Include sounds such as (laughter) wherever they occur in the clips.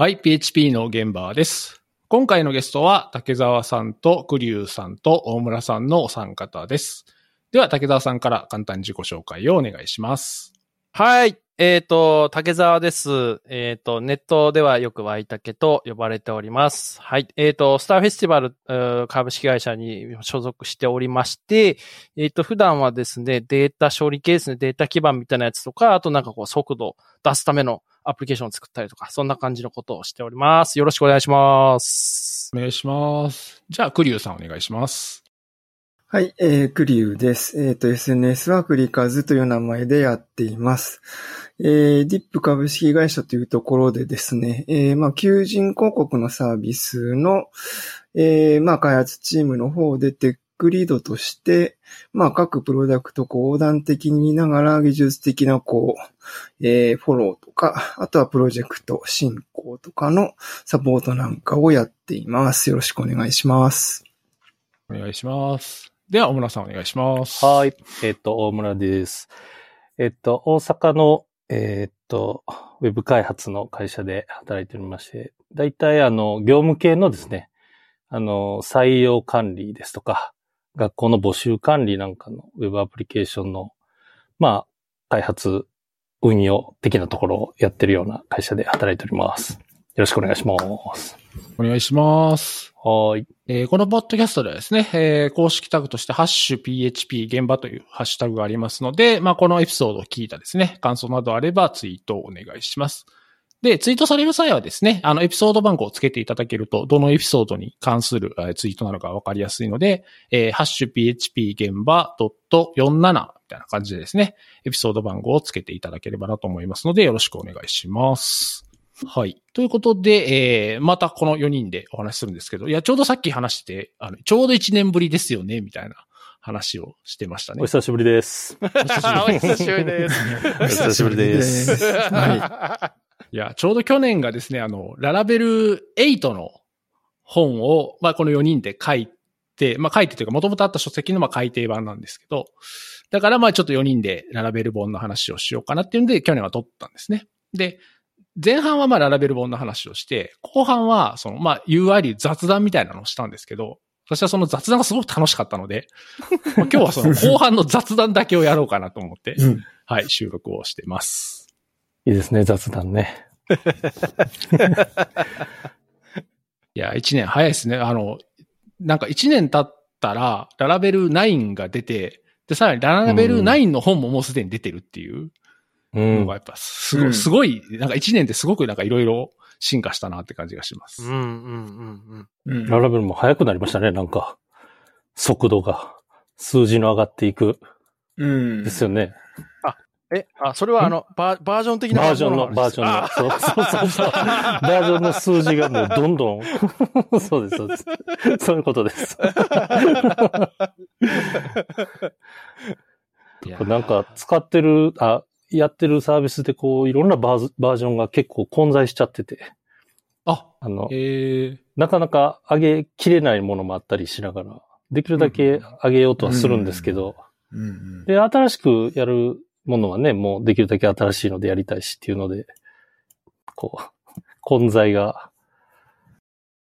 はい、PHP の現場です。今回のゲストは、竹澤さんと栗生さんと大村さんのお三方です。では、竹澤さんから簡単に自己紹介をお願いします。はい。えっ、と、竹澤です。えっ、と、ネットではよくワイタケと呼ばれております。はい。えっ、と、スターフェスティバル株式会社に所属しておりまして、えっ、と、普段はですね、データ処理系ですね、データ基盤みたいなやつとか、あとなんかこう、速度出すためのアプリケーションを作ったりとか、そんな感じのことをしております。よろしくお願いします。お願いします。じゃあ、栗生さんお願いします。はい、えー、クリュウです。えっ、と、SNS はクリカズという名前でやっています。えー、ディップ株式会社というところでですね、えー、まあ、求人広告のサービスの、えー、まあ、開発チームの方でテックリードとして、まあ、各プロダクトこう横断的に見ながら技術的なこう、えー、フォローとか、あとはプロジェクト進行とかのサポートなんかをやっています。よろしくお願いします。お願いします。では、大村さんお願いします。はい。えっ、と、大村です。えっ、と、大阪の、えっ、と、ウェブ開発の会社で働いておりまして、大体あの、業務系のですね、あの、採用管理ですとか、学校の募集管理なんかのウェブアプリケーションの、まあ、開発、運用的なところをやってるような会社で働いております。よろしくお願いします。お願いします。はーい。えーこのポッドキャストではですね、えー公式タグとして、ハッシュ PHP 現場というハッシュタグがありますので、まあ、このエピソードを聞いたですね、感想などあればツイートをお願いします。で、ツイートされる際はですね、あの、エピソード番号をつけていただけると、どのエピソードに関するえーツイートなのかわかりやすいので、えーハッシュ PHP 現場 .47 みたいな感じでですね、エピソード番号をつけていただければなと思いますので、よろしくお願いします。はい。ということで、えー、またこの4人でお話しするんですけど、いや、ちょうどさっき話して、あの、ちょうど1年ぶりですよね、みたいな話をしてましたねお。(laughs) (laughs) 久しぶりです。お久しぶりです。お久しぶりです。はい。いや、ちょうど去年がですね、あの、ララベル8の本を、まあ、この4人で書いて、まあ、書いてというか、もともとあった書籍のまあ改訂版なんですけど、だからまあ、ちょっと4人でララベル本の話をしようかなっていうんで、去年は撮ったんですね。で、前半はまあ、ララベル本の話をして、後半は、その、まあ、URL 雑談みたいなのをしたんですけど、私はその雑談がすごく楽しかったので、まあ今日はその (laughs) 後半の雑談だけをやろうかなと思って、うん。はい、収録をしてます。いいですね、雑談ね。(laughs) いや、一年早いですね。あの、なんか一年経ったら、ララベル9が出て、で、さらにララベル9の本ももうすでに出てるっていううんのが。やっぱすごい、うんすごい、なんか一年ってすごくなんかいろいろ進化したなって感じがします。うんうんうんうん。うんララベルも速くなりましたね、なんか。速度が。数字の上がっていく。うん。ですよね。え、あ、それはあの、バーバージョン的なバージョンの、もバージョンの。あそうそうそうそう。バージョンの数字がもう (laughs) どんどん。そうです、そうです。そういうことです。いやなんか使ってる、あ、やってるサービスでこう、いろんなバーズバージョンが結構混在しちゃってて、あ、あの、ええなかなか上げきれないものもあったりしながら、できるだけ上げようとはするんですけど、うん。で、新しくやるものはね、もうできるだけ新しいのでやりたいしっていうので、こう、混在が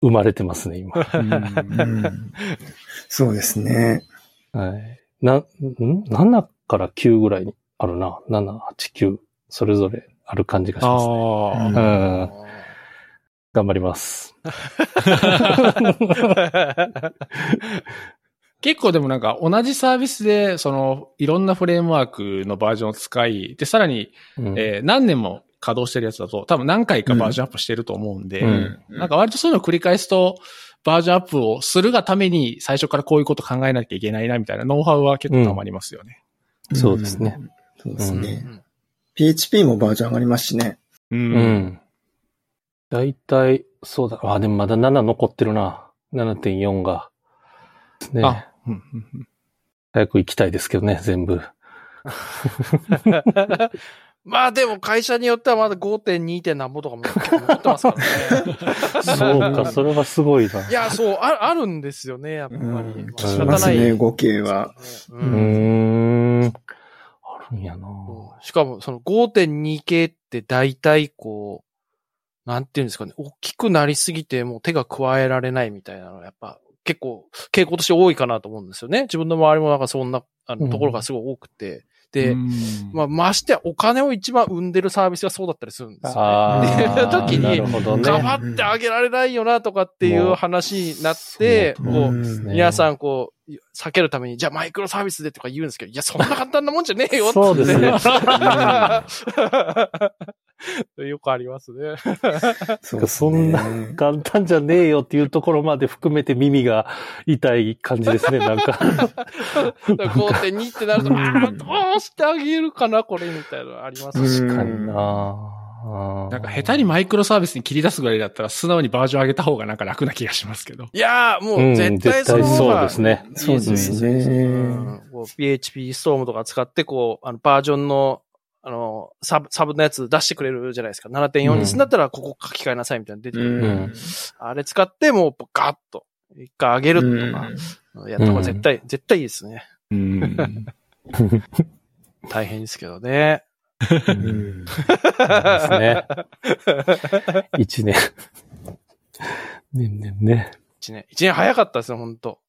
生まれてますね、今。うんそうですね。はい。な、ん ?7 から9ぐらいにあるな。7、8、9。それぞれある感じがしますね。頑張ります。(laughs) 結構でもなんか同じサービスで、その、いろんなフレームワークのバージョンを使い、で、さらに、うんえー何年も稼働してるやつだと、多分何回かバージョンアップしてると思うんで、うんなんか割とそういうのを繰り返すと、バージョンアップをするがために最初からこういうこと考えなきゃいけないなみたいなノウハウは結構たまりますよね。そうですね。うん。そうですね。うん PHP もバージョン上がりますしね。う。うんん。だいたい、そうだ。あ、でもまだ7残ってるな。7.4が。ね。あ、早く行きたいですけどね、全部。(laughs) まあでも会社によってはまだ 5.2. 点なんぼとかも残ってますからね。そうか、それはすごいな。いや、そう、ああるんですよね、やっぱり。うん仕方ない。ね、合計は。ううーん。あるんやなしかも、その5.2系って大体こう、なんていうんですかね、大きくなりすぎてもう手が加えられないみたいなのがやっぱ結構傾向として多いかなと思うんですよね。自分の周りもなんかそんなあのところがすごい多くて。で、うんまあ、ましてやお金を一番生んでるサービスがそうだったりするんですよ、ね。あ (laughs) っていう時になるほどね。頑張ってあげられないよなとかっていう話になって、そうこう、ん皆さんこう、避けるために、じゃあマイクロサービスでとか言うんですけど、いや、そんな簡単なもんじゃねえよって。そうですね (laughs) (laughs) よくありますね。そうですそんなね (laughs) 簡単じゃねえよっていうところまで含めて耳が痛い感じですね、なんか。(laughs) 5.2ってなると、うんああ、どうしてあげるかな、これ、みたいなのありますし。うん確かになななんか下手にマイクロサービスに切り出すぐらいだったら素直にバージョン上げた方がなんか楽な気がしますけど。いやー、もうんう絶対その方そうがですね。そうですねうんこう PHP ストームとか使って、こう、あの、バージョンの、あの、サブ、サブのやつ出してくれるじゃないですか。7.4にすんだったら、ここ書き換えなさいみたいなの出てくる。んあれ使って、もう、ガッと、一回上げるとか、やった方が絶対、絶対いいですね。うん。大変ですけどね。うんですね。(laughs) 一年。年々ね。一年、一年早かったですね、本当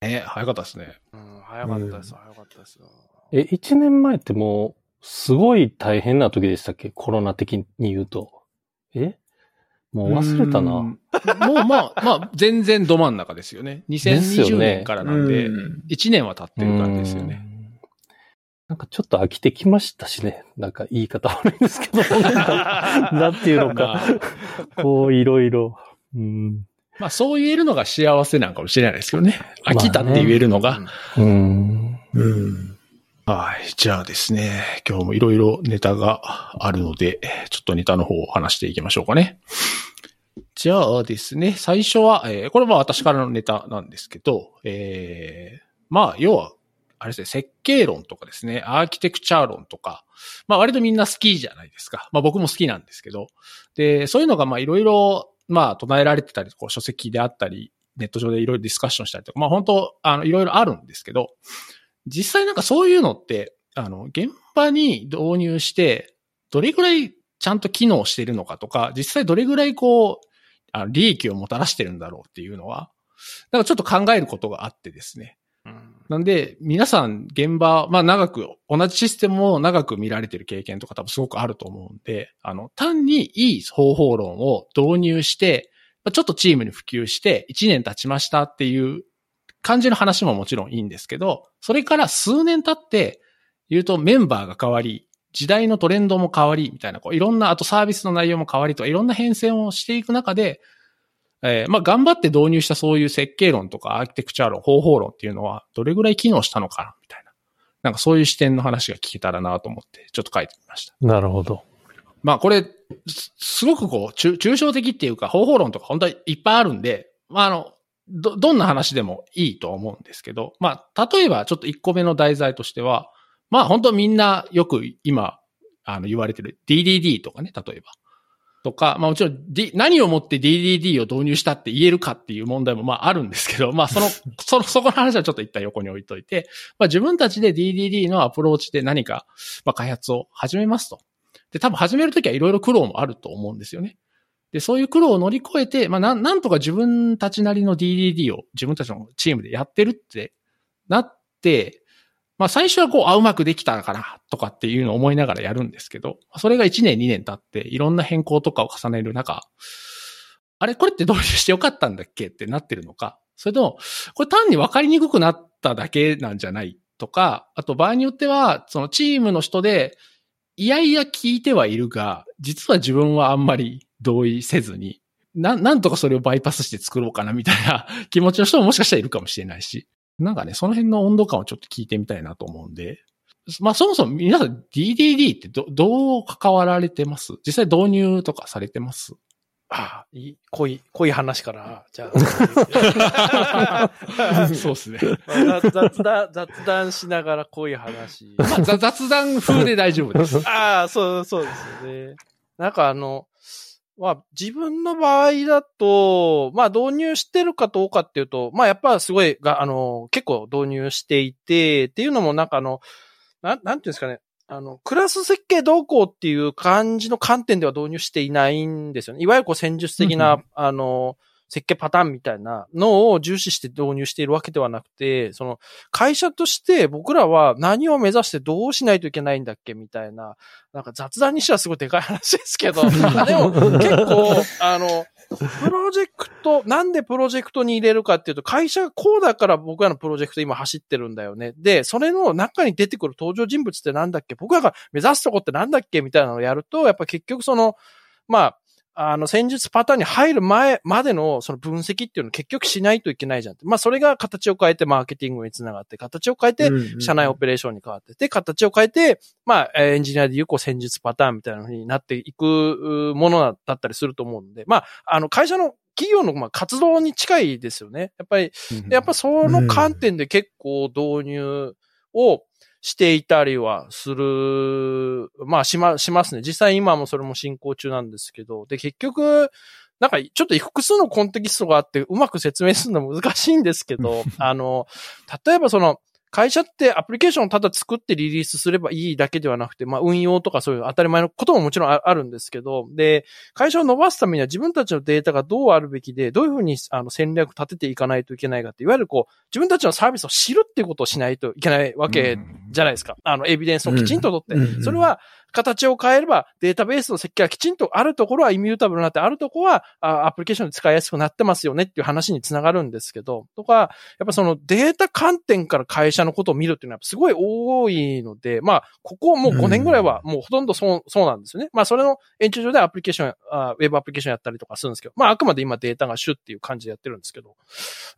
ね、早かったですね。うん、早かったです、早かったですよ。え、一年前ってもう、すごい大変な時でしたっけ？コロナ的に言うと。え？もう忘れたな。うんもうまあ、まあ、全然ど真ん中ですよね。ですよ2020ね年からなんで、うん1年は経ってる感じですよね。うん。なんかちょっと飽きてきましたしね。なんか言い方悪いんですけど、なんていうのまか、あ、こういろいろ。うん。まあそう言えるのが幸せなんかもしれないですけどね。飽きたって言えるのが。うん。うんはい。じゃあですね、今日もいろいろネタがあるので、ちょっとネタの方を話していきましょうかね。じゃあですね、最初は、えーこれは私からのネタなんですけど、えーまあ、要は、あれですね、設計論とかですね、アーキテクチャー論とか、まあ割とみんな好きじゃないですか。まあ僕も好きなんですけど、で、そういうのがまあいろいろ、まあ唱えられてたり、こう書籍であったり、ネット上でいろいろディスカッションしたりとか、まあ本当、あの、いろいろあるんですけど、実際なんかそういうのって、あの、現場に導入して、どれぐらいちゃんと機能してるのかとか、実際どれぐらいこう、あの利益をもたらしてるんだろうっていうのは、なんかちょっと考えることがあってですね。うんなんで、皆さん現場、まあ長く、同じシステムを長く見られてる経験とか多分すごくあると思うんで、あの、単にいい方法論を導入して、まあちょっとチームに普及して1年経ちましたっていう感じの話ももちろんいいんですけど、それから数年経って言うとメンバーが変わり、時代のトレンドも変わり、みたいな、こういろんな、あとサービスの内容も変わりとか、いろんな変遷をしていく中で、えーまあ、頑張って導入したそういう設計論とかアーキテクチャ論、方法論っていうのは、どれぐらい機能したのかな、みたいな。なんかそういう視点の話が聞けたらなと思って、ちょっと書いてみました。なるほど。まあこれ、すすごくこう、抽抽象的っていうか、方法論とか本当にいっぱいあるんで、まああの、ど、どんな話でもいいと思うんですけど、まあ、例えばちょっと1個目の題材としては、まあ本当みんなよく今、あの言われてる DDD とかね、例えば。とか、まあもちろん、D、何をもって DDD を導入したって言えるかっていう問題もまああるんですけど、まあその、(laughs) その、そこの話はちょっと一旦横に置いといて、まあ自分たちで DDD のアプローチで何か、まあ開発を始めますと。で、多分始めるときはいろいろ苦労もあると思うんですよね。で、そういう苦労を乗り越えて、まあなん、とか自分たちなりの DDD を自分たちのチームでやってるってなって、まあ最初はこう、あ、うまくできたかな、とかっていうのを思いながらやるんですけど、それが1年2年経って、いろんな変更とかを重ねる中、あれこれって導入してよかったんだっけってなってるのか、それとも、これ単に分かりにくくなっただけなんじゃないとか、あと場合によっては、そのチームの人で、いやいや聞いてはいるが、実は自分はあんまり同意せずに、な、なんとかそれをバイパスして作ろうかなみたいな (laughs) 気持ちの人ももしかしたらいるかもしれないし、なんかね、その辺の温度感をちょっと聞いてみたいなと思うんで、まあそもそも皆さん DDD ってど、どう関わられてます？実際導入とかされてます？ああ、いい、濃い、濃い話から、じゃあ。(laughs) そうですね。雑雑談、雑談しながら濃い話。まあ、ざ雑談風で大丈夫です。ああ、そう、そうですよね。なんかあの、まあ、自分の場合だと、まあ、導入してるかどうかっていうと、まあ、やっぱすごいが、あの、結構導入していて、っていうのもなんかあの、なん、なんていうんですかね。あの、クラス設計動向っていう感じの観点では導入していないんですよね。いわゆるこう戦術的な、うんあの、設計パターンみたいなのを重視して導入しているわけではなくて、その会社として僕らは何を目指してどうしないといけないんだっけみたいな、なんか雑談にしてはすごいでかい話ですけど、ま (laughs) あでも結構、あの、プロジェクト、なんでプロジェクトに入れるかっていうと、会社がこうだから僕らのプロジェクト今走ってるんだよね。で、それの中に出てくる登場人物ってなんだっけ僕らが目指すとこってなんだっけみたいなのをやると、やっぱ結局その、まあ、あの、戦術パターンに入る前までのその分析っていうのを結局しないといけないじゃん。まあ、それが形を変えてマーケティングにつながって、形を変えて社内オペレーションに変わって、で、形を変えて、まあ、えーエンジニアでいうこう戦術パターンみたいな風になっていくうものだったりすると思うので、まあ、あの、会社の企業のまあ活動に近いですよね。やっぱり、でやっぱその観点で結構導入をしていたりはする、まあしま、しますね。実際今もそれも進行中なんですけど、で、結局、なんかちょっと複数のコンテキストがあってうまく説明するの難しいんですけど、(laughs) あの、例えばその、会社ってアプリケーションをただ作ってリリースすればいいだけではなくて、まあ運用とかそういう当たり前のことももちろんああるんですけど、で、会社を伸ばすためには自分たちのデータがどうあるべきで、どういうふうにあの戦略立てていかないといけないかって、いわゆるこう、自分たちのサービスを知るっていうことをしないといけないわけじゃないですか。あの、エビデンスをきちんと取って。それは、形を変えれば、データベースの設計がきちんとあるところはイミュータブルになって、あるところはあアプリケーションで使いやすくなってますよねっていう話につながるんですけど、とか、やっぱそのデータ観点から会社のことを見るっていうのはすごい多いので、まあ、ここもう5年ぐらいはもうほとんどそう、そうなんですよね。まあ、それの延長上でアプリケーションあ、ウェブアプリケーションやったりとかするんですけど、まあ、あくまで今データが主っていう感じでやってるんですけど、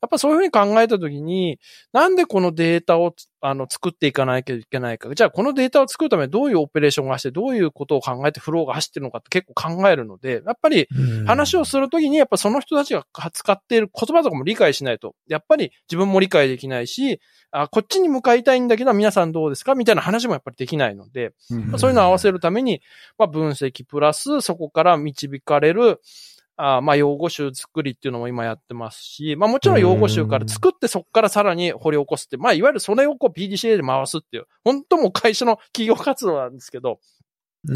やっぱそういうふうに考えたときに、なんでこのデータをあの作っていかなきゃいけないか。じゃあこのデータを作るためにどういうオペレーションがして、どういうことを考えてフローが走ってるのかって結構考えるので、やっぱり話をするときにやっぱその人たちが使っている言葉とかも理解しないと、やっぱり自分も理解できないし、あこっちに向かいたいんだけど皆さんどうですか？みたいな話もやっぱりできないので、まあそういうのを合わせるために、まあ分析プラスそこから導かれる、あまあ、用語集作りっていうのも今やってますし、まあもちろん用語集から作ってそこからさらに掘り起こすって、まあいわゆるそれをこう PDCA で回すっていう、本当もう会社の企業活動なんですけど、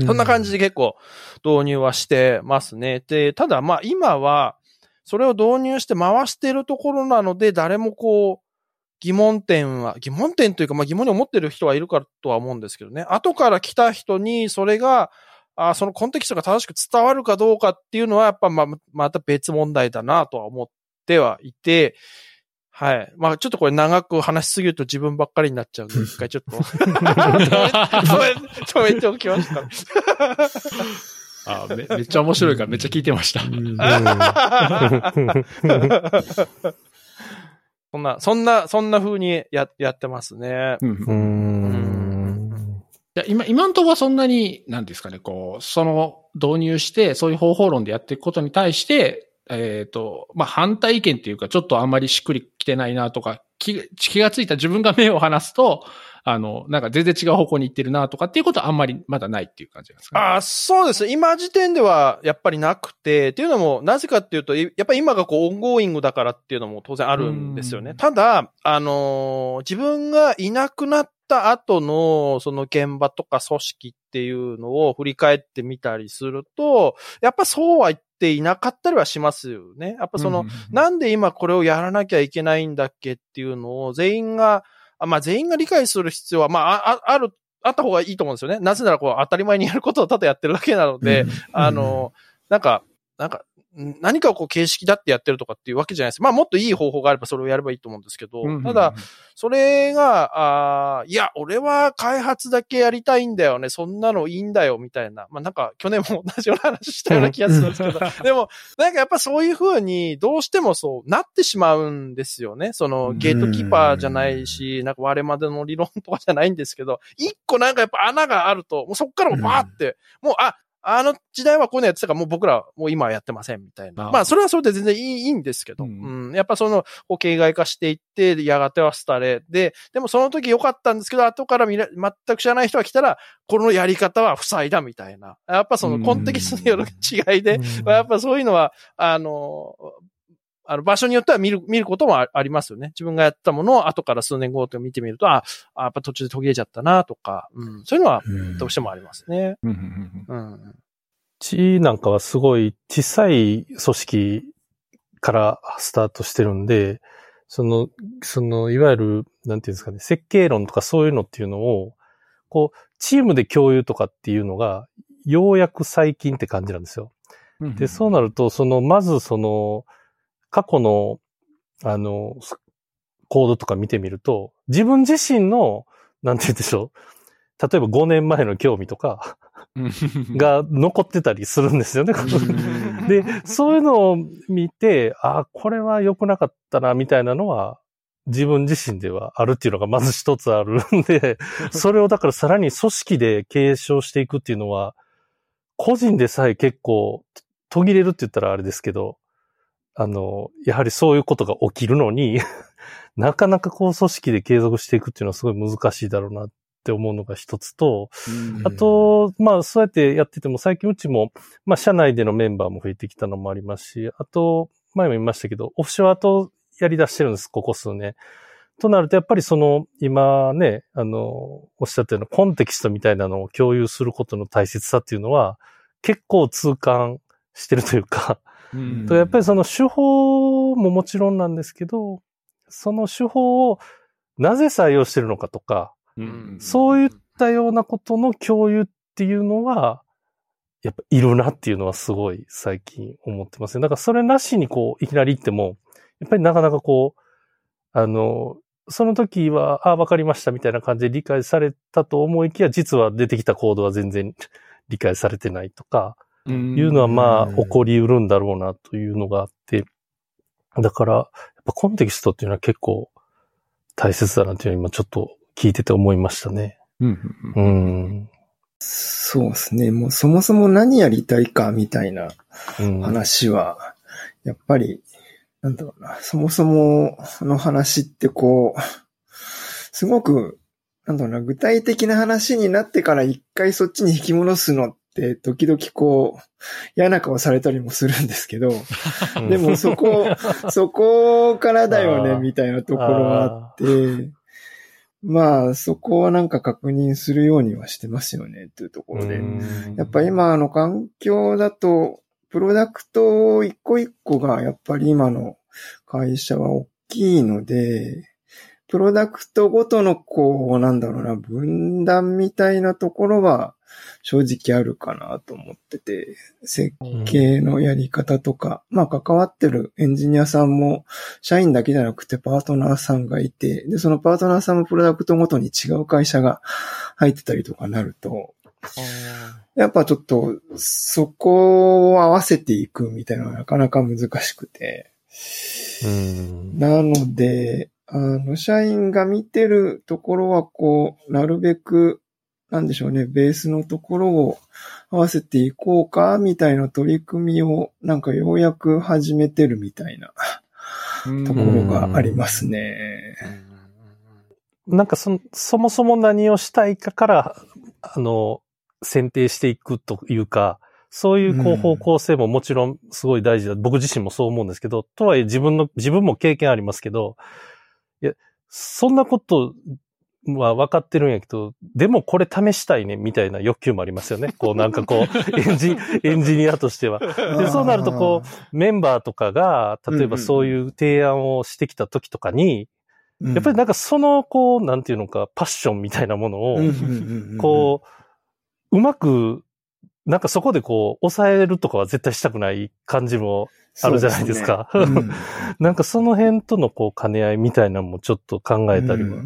そんな感じで結構導入はしてますね。で、ただまあ今は、それを導入して回しているところなので、誰もこう、疑問点は、疑問点というか、まあ疑問に思ってる人はいるかとは思うんですけどね。後から来た人にそれが、あそのコンテキストが正しく伝わるかどうかっていうのは、やっぱま、また別問題だなとは思ってはいて、はい。まあちょっとこれ長く話しすぎると自分ばっかりになっちゃうんで、(laughs) 一回ちょっと止め、止めておきました。あめめっちゃ面白いからめっちゃ聞いてました。(laughs) そんな、そんな、そんな風にや、やってますね。うん今、今んとこはそんなに、なんですかね、こう、その導入して、そういう方法論でやっていくことに対して、えっ、と、まあ、反対意見っていうか、ちょっとあんまりしっくりきてないなとか、気がついた自分が目を離すと、あの、なんか全然違う方向に行ってるなとかっていうことはあんまりまだないっていう感じなんですか、ね、あそうです。今時点ではやっぱりなくて、っていうのも、なぜかっていうと、やっぱり今がこう、オンゴーイングだからっていうのも当然あるんですよね。ただ、あのー自分がいなくなった後の、その現場とか組織っていうのを振り返ってみたりすると、やっぱそうは言っていなかったりはしますよね。やっぱその、うんなんで今これをやらなきゃいけないんだっけっていうのを全員が、あまあ全員が理解する必要は、まあ、あある、あった方がいいと思うんですよね。なぜならこう当たり前にやることをただやってるだけなので、あの、なんか、なんか、ん何かをこう形式だってやってるとかっていうわけじゃないです。まあもっといい方法があればそれをやればいいと思うんですけど、うんただ、、それが、あーいや、俺は開発だけやりたいんだよね。そんなのいいんだよ、みたいな。まあなんか、去年も同じような話したような気がするんですけど、でも、なんかやっぱそういう風に、どうしてもそうなってしまうんですよね。その、ゲートキーパーじゃないし、なんか我までの理論とかじゃないんですけど、一個なんかやっぱ穴があると、もうそっからもうバーって、もう、あ、あの時代はこういうのやってたから、もう僕らはもう今はやってませんみたいな。まあ、それはそれで全然いいいいんですけど、ううんん、やっぱその、こう、形骸化していって、やがては廃れ。で、でもその時良かったんですけど、後から見れ、全く知らない人が来たら、このやり方は不採だみたいな。やっぱそのコンテキストによる違いで、やっぱそういうのは、あの、あの、場所によっては見る、見ることもあありますよね。自分がやったものを後から数年後と見てみると、あ、あやっぱ途中で途切れちゃったなとか、うん、そういうのはどうしてもありますね。うんうんうんうん。ちなんかはすごい小さい組織からスタートしてるんで、その、その、いわゆる、なんていうんですかね、設計論とかそういうのっていうのを、こう、チームで共有とかっていうのが、ようやく最近って感じなんですよ。うんで、そうなると、その、まずその、過去の、あの、スコードとか見てみると、自分自身の、なんて言うんでしょう。例えば5年前の興味とかうん、が残ってたりするんですよね。うん (laughs) で、そういうのを見て、あ、これは良くなかったな、みたいなのは、自分自身ではあるっていうのがまず一つあるんで、(laughs) それをだからさらに組織で継承していくっていうのは、個人でさえ結構途切れるって言ったらあれですけど、あの、やはりそういうことが起きるのに、(laughs) なかなかこう組織で継続していくっていうのはすごい難しいだろうなって思うのが一つと、あと、まあ、そうやってやってても、最近うちも、まあ、社内でのメンバーも増えてきたのもありますし、あと、前も言いましたけど、オフショアとやり出してるんです、ここ数年。となると、やっぱりその、今ね、あの、おっしゃったようなコンテキストみたいなのを共有することの大切さっていうのは、結構痛感してるというか、うんとやっぱりその手法ももちろんなんですけど、その手法をなぜ採用してるのかとか、うんそういったようなことの共有っていうのは、やっぱいるなっていうのはすごい最近思ってますね。だからそれなしにこう、いきなり言っても、やっぱりなかなかこう、あの、その時は、あ、わかりましたみたいな感じで理解されたと思いきや、実は出てきたコードは全然 (laughs) 理解されてないとか、うんいうのはまあうん起こりうるんだろうなというのがあって、だから、やっぱコンテキストっていうのは結構大切だなっていうのは今ちょっと聞いてて思いましたね。うんううんん。そうですね。もうそもそも何やりたいかみたいなうん。話は、やっぱり、なんだろうな、そもそもの話ってこう、すごく、なんだろうな、具体的な話になってから一回そっちに引き戻すのって、時々こう、嫌な顔されたりもするんですけど、うん。でもそこ、(laughs) そこからだよね、みたいなところがあって、まあ、そこはなんか確認するようにはしてますよね、というところで。うん。やっぱ今の環境だと、プロダクト一個一個がやっぱり今の会社は大きいので、プロダクトごとのこう、なんだろうな、分断みたいなところは正直あるかなと思ってて、設計のやり方とか、まあ関わってるエンジニアさんも社員だけじゃなくてパートナーさんがいて、で、そのパートナーさんもプロダクトごとに違う会社が入ってたりとかなると、やっぱちょっと、そこを合わせていくみたいなのはなかなか難しくて。うん。なので、あの、社員が見てるところは、こう、なるべく、なんでしょうね、ベースのところを合わせていこうか、みたいな取り組みを、なんかようやく始めてるみたいなうんところがありますね。なんかその、そもそも何をしたいかから、あの、選定していくというか、そういうこううん方向性ももちろんすごい大事だ。僕自身もそう思うんですけど、とはいえ自分の、自分も経験ありますけど、いや、そんなことは分かってるんやけど、でもこれ試したいね、みたいな欲求もありますよね。こうなんかこう、(laughs) エンジ、エンジニアとしては。で、そうなるとこう、メンバーとかが、例えばそういう提案をしてきた時とかに、うん、やっぱりなんかその、こう、なんていうのか、パッションみたいなものを、こう、うまく、なんかそこでこう、抑えるとかは絶対したくない感じもあるじゃないですか。すね。うん。(laughs) なんかその辺とのこう、兼ね合いみたいなのもちょっと考えたりは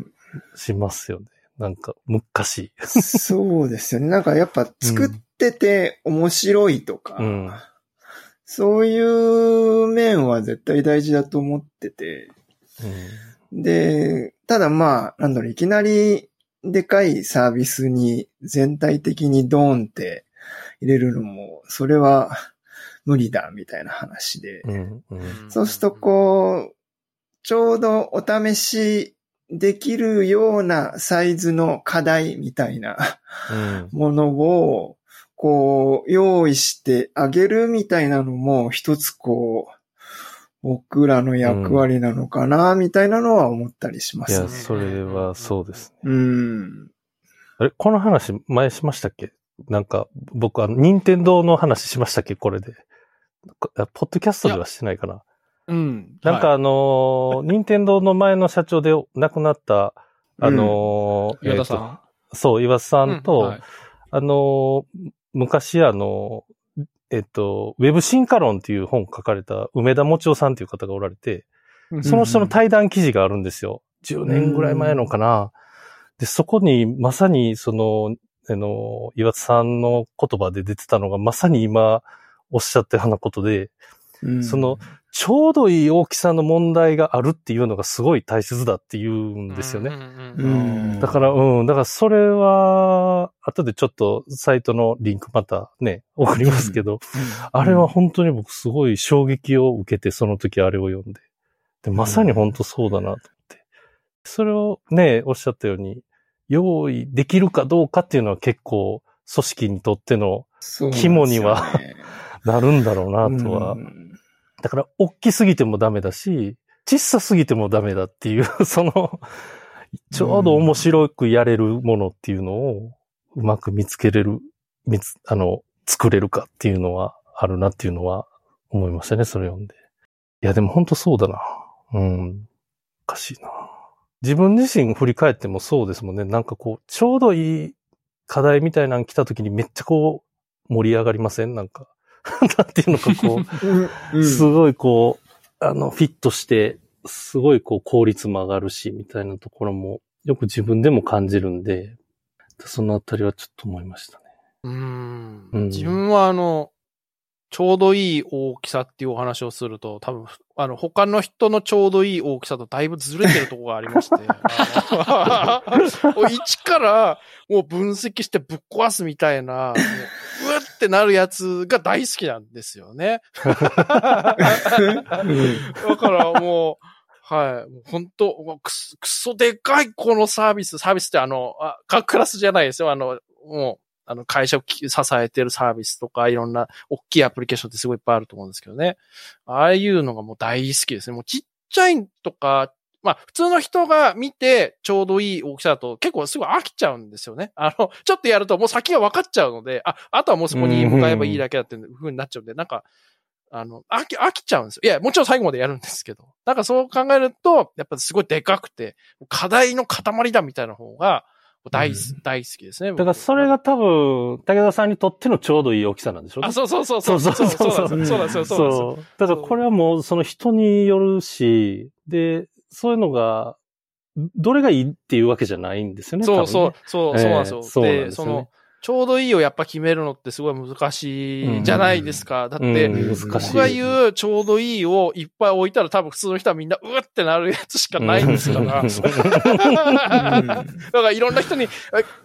しますよね。なんか、昔。そうですよね。なんかやっぱ作ってて面白いとか、うんそういう面は絶対大事だと思ってて、で、ただまあ、なんだろう、いきなりでかいサービスに全体的にドーンって入れるのも、それは無理だみたいな話で、うんうんそうするとこう、ちょうどお試しできるようなサイズの課題みたいなうんものを、こう、用意してあげるみたいなのも一つこう、僕らの役割なのかな、みたいなのは思ったりしまいや、すね。それはそうですね。うん。あれこの話前しましたっけ？なんか、僕、あの、任天堂の話しましたっけ？これで。ポッドキャストではしてないかな。うん。なんかはあのー、任天堂の前の社長で亡くなった、あのーい、岩田さん？えーとそう、岩田さんと、はいあのー、昔あのー、えっと、ウェブ進化論っていう本書かれた梅田もちおさんっていう方がおられて、その人の対談記事があるんですよ。10年ぐらい前のかな。で、そこにまさにその、あの、岩津さんの言葉で出てたのがまさに今おっしゃったようなことで、うんその、ちょうどいい大きさの問題があるっていうのがすごい大切だって言うんですよね。だから、うん、だからそれは、後でちょっとサイトのリンクまたね、送りますけど、あれは本当に僕すごい衝撃を受けて、その時あれを読んで。でまさに本当そうだなと思って。それをね、おっしゃったように、用意できるかどうかっていうのは結構組織にとっての肝には (laughs) なるんだろうなとは。うんだから、大きすぎてもダメだし、小さすぎてもダメだっていう、(laughs) その、ちょうど面白くやれるものっていうのを、うまく見つけれる、見つ、あの、作れるかっていうのはあるなっていうのは思いましたね、それ読んで。いや、でも本当そうだな。うん。おかしいな。自分自身振り返ってもそうですもんね。なんかこう、ちょうどいい課題みたいなの来た時にめっちゃこう、盛り上がりません？なんか。なんていうのかこう、すごいこう、あの、フィットして、すごいこう効率も上がるし、みたいなところも、よく自分でも感じるんで、そのあたりはちょっと思いましたね。うん。うん。自分はあの、ちょうどいい大きさっていうお話をすると、多分、あの、他の人のちょうどいい大きさとだいぶずれてるところがありまして、(laughs) (laughs) 一からもう分析してぶっ壊すみたいな、もううってなるやつが大好きなんですよね。だからもう、はい。もう本当くそ、くそでかいこのサービス、サービスってあの、あ、クラスじゃないですよ。あの、もう、あの、会社を支えてるサービスとか、いろんな大きいアプリケーションってすごいいっぱいあると思うんですけどね。ああいうのがもう大好きですね。もうちっちゃいとか、まあ、普通の人が見てちょうどいい大きさだと結構すぐ飽きちゃうんですよね。(laughs) あの、ちょっとやるともう先が分かっちゃうので、あ、あとはもうそこに向かえばいいだけだっていう風になっちゃうんで、なんか、あの、飽き、飽きちゃうんですよ。いや、もちろん最後までやるんですけど。なんかそう考えると、やっぱすごいでかくて、課題の塊だみたいな方が、大好き、大好きですね。だからそれが多分、武田さんにとってのちょうどいい大きさなんでしょあ、そうそうそうそう。そうそうそうそうなんですよ。そうなんですよ。そうなんですよ。そう。だからこれはもうその人によるし、で、そういうのが、どれがいいっていうわけじゃないんですよね。そうそうそう、そうなんですよ。で、その、ちょうどいいをやっぱ決めるのってすごい難しいじゃないですか。だって、うん難しい。僕が言うちょうどいいをいっぱい置いたら多分普通の人はみんなうわってなるやつしかないんですから。だからいろんな人に、え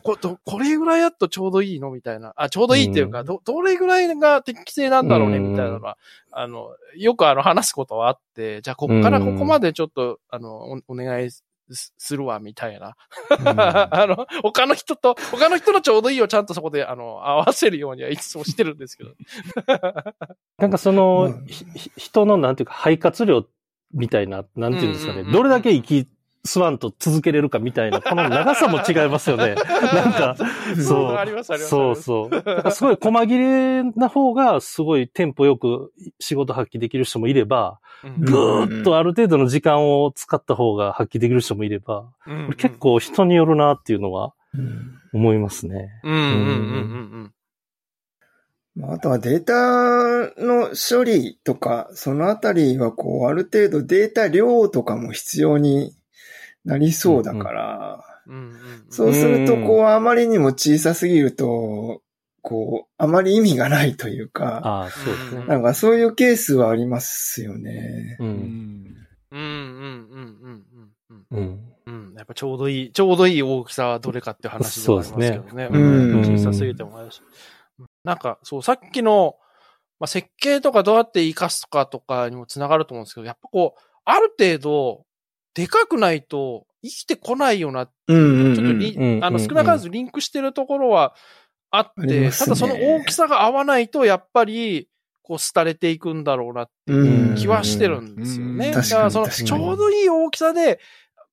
こどこれぐらいだとちょうどいいのみたいな。あ、ちょうどいいっていうか、うんど、どれぐらいが適正なんだろうねみたいなのが、あの、よくあの話すことはあって、じゃあこっからここまでちょっと、あの、おお願いすするわ、みたいな。(laughs) あの、他の人と、他の人のちょうどいいをちゃんとそこで、あの、合わせるようにはいつもしてるんですけど。(laughs) なんかその、うん人のなんていうか肺活量みたいな、なんていうんですかね、どれだけ息吸わんと続けれるかみたいな、この長さも違いますよね。(laughs) なんか、そう。そうそう。すごい細切れな方が、すごいテンポよく仕事発揮できる人もいれば、うんぐーっとある程度の時間を使った方が発揮できる人もいれば、結構人によるなっていうのはうん思いますね。うんうんうんうんまああとはデータの処理とか、そのあたりはこう、ある程度データ量とかも必要になりそうだから。そうするとこう、あまりにも小さすぎると、こう、あまり意味がないというか、ああ、そうですね。なんかそういうケースはありますよね。う。うんん。うんうんうんうんうんうん。うん。やっぱちょうどいい、ちょうどいい大きさはどれかっていう話ではありますけどね。そうですねうん小さすぎてもあるし。なんか、そう、さっきの、まあ、設計とかどうやって活かすとかとかにもつながると思うんですけど、やっぱこう、ある程度、でかくないと生きてこないよなうんうんうんちょっとリン、あの、うんうん。少なからずリンクしてるところはあって、ね。ただその大きさが合わないと、やっぱり、こう、廃れていくんだろうなってうん気はしてるんですよね。うんだから、その、ちょうどいい大きさで、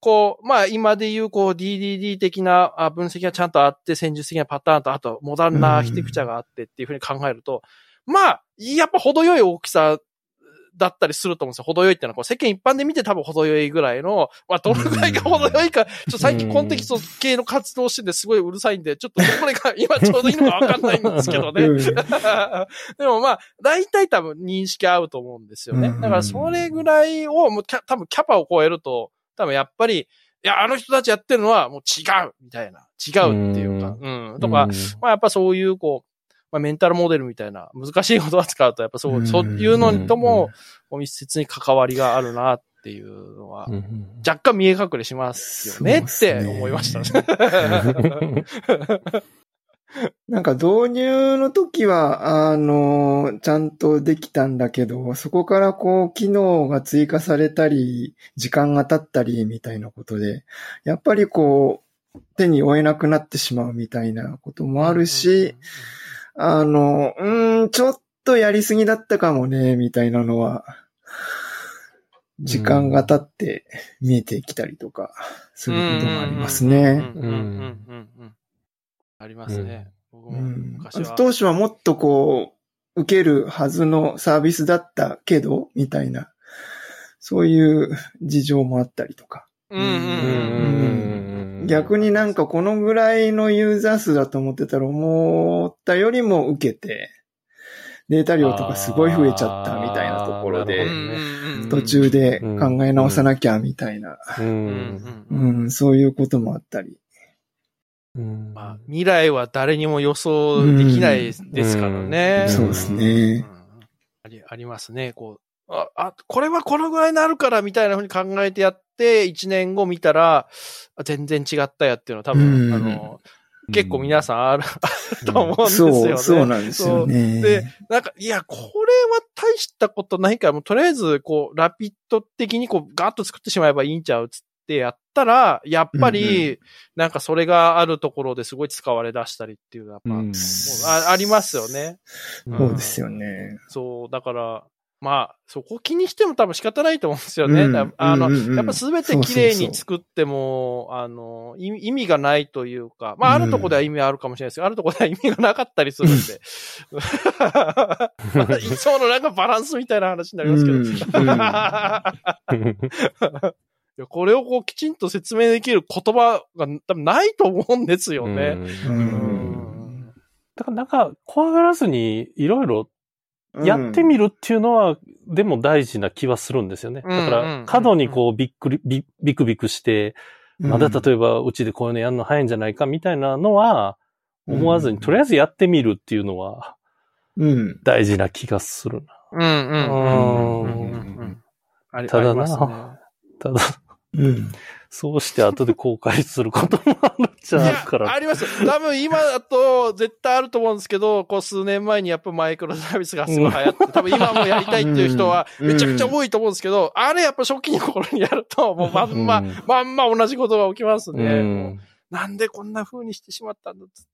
こう、まあ今で言う、こう DDD 的なあ分析がちゃんとあって、戦術的なパターンと、あとモダンなアーキテクチャがあってっていうふうに考えると、まあ、やっぱ程よい大きさだったりすると思うんですよ。程よいってのは、こう世間一般で見て多分程よいぐらいの、まあどのぐらいが程よいか、ちょっと最近コンテキスト系の活動しててすごいうるさいんで、ちょっとこれが (laughs) 今ちょうどいいのかわかんないんですけどね。うんでもまあ、大体多分認識合うと思うんですよね。うんだからそれぐらいを、もうキャ多分キャパを超えると、多分やっぱり、いや、あの人たちやってるのはもう違うみたいな。違うっていうか、うん。とか、まあやっぱそういうこう、まあメンタルモデルみたいな難しい言葉使うと、やっぱそう、うん。そういうのとも、密接に関わりがあるなっていうのは、若干見え隠れしますよねって思いました。そうなんか導入の時は、あの、ちゃんとできたんだけど、そこからこう、機能が追加されたり、時間が経ったり、みたいなことで、やっぱりこう、手に負えなくなってしまうみたいなこともあるし、あの、うん、ちょっとやりすぎだったかもね、みたいなのは、時間が経って見えてきたりとか、することもありますね。ありますね。うん。は。当初はもっとこう、受けるはずのサービスだったけど、みたいな、そういう事情もあったりとか。うん。うん。うん。逆になんかこのぐらいのユーザー数だと思ってたら思ったよりも受けて、データ量とかすごい増えちゃったみたいなところうんで、途中で考え直さなきゃみたいな、そういうこともあったり。うん。まあ、未来は誰にも予想できないですからね。うん。そうですね。うん。あり、ありますね。こう、あ、あ、これはこのぐらいになるからみたいな風に考えてやって、1年後見たら、あ全然違ったやっていうのは多分、うんあの、結構皆さんある、(laughs) あると思うんですよね。そう、そうなんですよね。で、なんか、いや、これは大したことないから、もうとりあえず、こう、ラピッド的にこう、ガーッと作ってしまえばいいんちゃうつってやったら、やっぱり、うんなんかそれがあるところですごい使われ出したりっていうのは、やっぱ、うんあありますよね。そうですよね。そう、だから、まあ、そこ気にしても多分仕方ないと思うんですよね。うんだあの、うんうんうんやっぱすべて綺麗に作っても、あの、意意味がないというか、まあ、あるとこでは意味あるかもしれないですけど、あるとこでは意味がなかったりするんで。またいつものなんかバランスみたいな話になりますけど。うんうん (laughs) いやこれをこうきちんと説明できる言葉が多分ないと思うんですよね。ううんんだからなんか怖がらずにいろいろやってみるっていうのは、でも大事な気はするんですよね。だから過度にこうびっくり、びビクビクして、まだ例えばうちでこういうのやるの早いんじゃないかみたいなのは思わずに、とりあえずやってみるっていうのはうん。大事な気がするな。うんうんただな。ただ、うん。そうして後で後悔することもあるっちゃあるから。ありますよ。多分今だと絶対あると思うんですけど、こう数年前にやっぱマイクロサービスがすごい流行って、多分今もやりたいっていう人はうんめちゃくちゃ多いと思うんですけど、あれやっぱ初期の頃にやると、もうまんま、うんまんま同じことが起きますうね。んなんでこんな風にしてしまったんだっつって、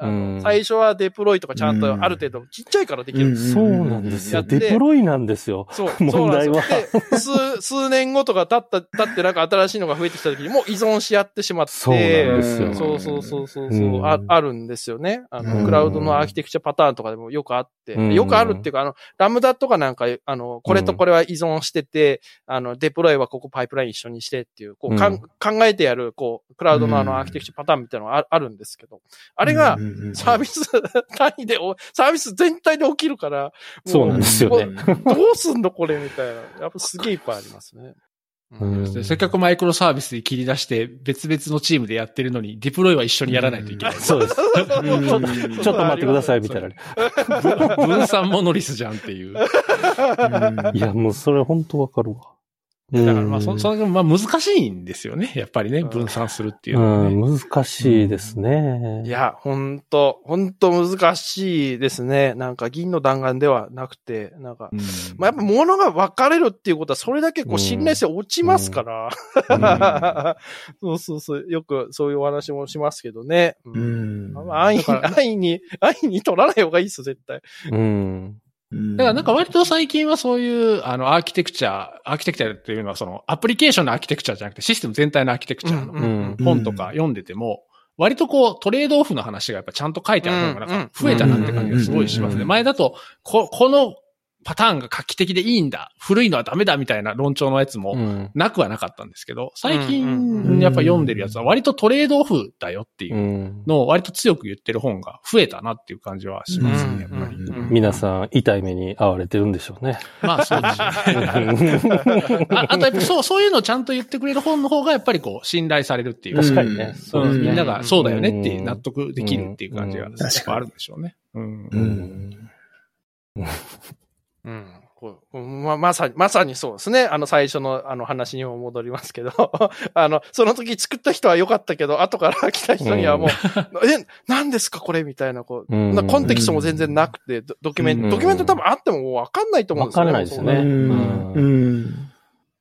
あのうん。最初はデプロイとかちゃんとある程度ちっちゃいからできる。んですよそうなんですよ。デプロイなんですよ。そう、(laughs) 問題は。で数、数年後とか経った、経ってなんか新しいのが増えてきた時にもう依存し合ってしまって、そうなんですよ。そうそうそうそうそう、うん。あ、あるんですよね。あの、うん。クラウドのアーキテクチャパターンとかでもよくあって、うん。よくあるっていうか、あの、ラムダとかなんか、あの、これとこれは依存してて、あの、デプロイはここパイプライン一緒にしてっていう、こう、かんうん。考えてやる、こう、クラウドのあの、うんアーキテクチャパターンみたいなのがああるんですけど、あれがサービス (laughs) 単位でお、サービス全体で起きるから、もそうなんですよね。どうすんのこれみたいな。やっぱすげえいっぱいありますね。うんせっかくマイクロサービスで切り出して別々のチームでやってるのに、デプロイは一緒にやらないといけない。そうです。うんちょっと、待ってください、みたいなね。分分散モノリスじゃんっていう。うんいや、もうそれ本当わかるわ。だからまあ、そ、うんそれがまあ難しいんですよね。やっぱりね、分散するっていうのはね。うん、難しいですね。いや、ほんと、ほんと難しいですね。なんか銀の弾丸ではなくて、なんか、うんまあ、やっぱ物が分かれるっていうことはそれだけこううん信頼性落ちますから。(laughs) そうそうそう。よくそういうお話もしますけどね。ううんん。まあ安易に、安易に、取らない方がいいですよ、絶対。うん。うん。だからなんか割と最近はそういう、あの、アーキテクチャ、アーキテクチャっていうのはその、アプリケーションのアーキテクチャじゃなくて、システム全体のアーキテクチャの本とか読んでても、割とこう、トレードオフの話がやっぱちゃんと書いてあるのがなんか増えたなって感じがすごいしますね。うん。前だと、こ、このパターンが画期的でいいんだ、古いのはダメだみたいな論調のやつもうん。なくはなかったんですけど、最うん近やっぱ読んでるやつは割とトレードオフだよっていううんのを割と強く言ってる本が増えたなっていう感じはしますね、やっぱり。うん皆さん痛い目に遭われてるんでしょうね。まあそうですね。(laughs) ああとやっぱそう、そういうのをちゃんと言ってくれる本の方がやっぱりこう、信頼されるっていうか。確かにね。そうみんながそうだよねって納得できるっていう感じがうんやっぱあるんでしょうね。うんう。ん。うん。こうま、まさに、まさにそうですね。あの、最初のあの話にも戻りますけど、(laughs) あの、その時作った人は良かったけど、後から来た人にはもう、え、何ですかこれみたいな、こう、うんなコンテキストも全然なくて、ドドキュメント、うんドキュメント多分あってももうわかんないと思うんですよね。わかんないですよねそううん。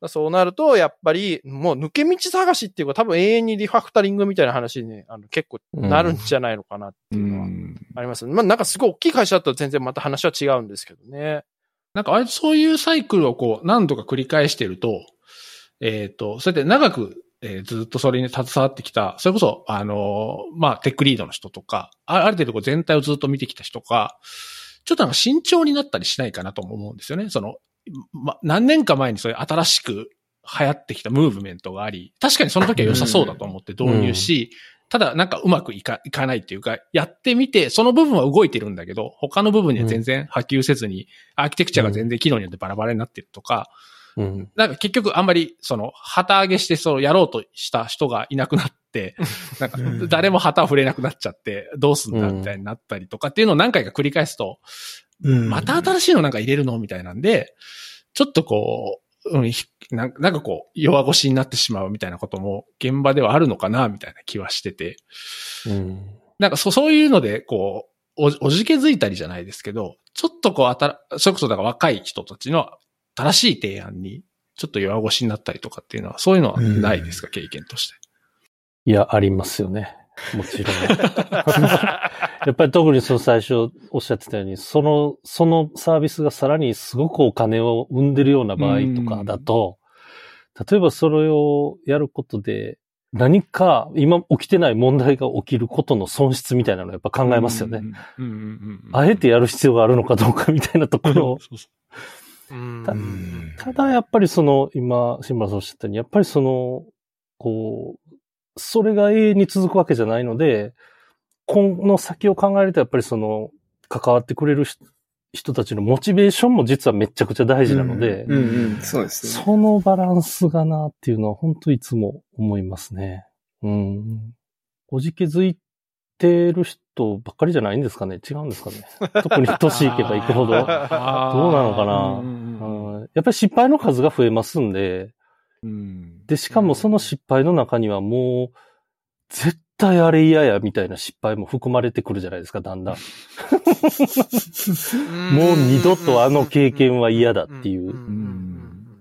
うん。そうなると、やっぱり、もう抜け道探しっていうか、多分永遠にリファクタリングみたいな話にね、あの結構なるんじゃないのかなっていうのはあります。まあなんかすごい大きい会社だと全然また話は違うんですけどね。なんか割とそういうサイクルをこう何度か繰り返してると、えっ、と、それで長く、えーずっとそれに携わってきた、それこそ、あのーまあ、テックリードの人とか、ある程度こう全体をずっと見てきた人が、ちょっとなんか慎重になったりしないかなと思うんですよね。その、ま、何年か前にそういう新しく流行ってきたムーブメントがあり、確かにその時は良さそうだと思って導入し、ただなんかうまくいかいかないっていうか、やってみて、その部分は動いてるんだけど、他の部分には全然波及せずに、アーキテクチャが全然機能によってバラバラになってるとか、うん。なんか結局あんまり、その、旗上げして、その、やろうとした人がいなくなって、(laughs) なんかう、ん誰も旗を触れなくなっちゃって、どうすんだみたいになったりとかっていうのを何回か繰り返すと、うん。また新しいのなんか入れるのみたいなんで、ちょっとこう、うん、ひなんなんかこう、弱腰になってしまうみたいなことも現場ではあるのかな、みたいな気はしてて、うん。なんかそそういうので、こう、おおじけづいたりじゃないですけど、ちょっとこう、あたら、それこそだから若い人たちの正しい提案に、ちょっと弱腰になったりとかっていうのは、そういうのはないですか、経験として。いや、ありますよね。もちろん。(laughs) (laughs) やっぱり特にその最初おっしゃってたように、その、そのサービスがさらにすごくお金を生んでるような場合とかだと、例えばそれをやることで、何か今起きてない問題が起きることの損失みたいなのをやっぱ考えますよね。あえてやる必要があるのかどうかみたいなところを。ただやっぱりその、今、新村さんおっしゃったように、やっぱりその、こう、それが永遠に続くわけじゃないので、今の先を考えるとやっぱりその、関わってくれる人人たちのモチベーションも実はめちゃくちゃ大事なので、うんうん、そうですね。そのバランスがなっていうのは本当いつも思いますね。うん。おじけづいてる人ばっかりじゃないんですかね。違うんですかね。(laughs) 特に年いけばいくほど。どうなのかな。うんうんやっぱり失敗の数が増えますんで、うん。で、しかもその失敗の中にはもう、絶対あれ嫌やみたいな失敗も含まれてくるじゃないですか、だんだん。もう二度とあの経験は嫌だっていう。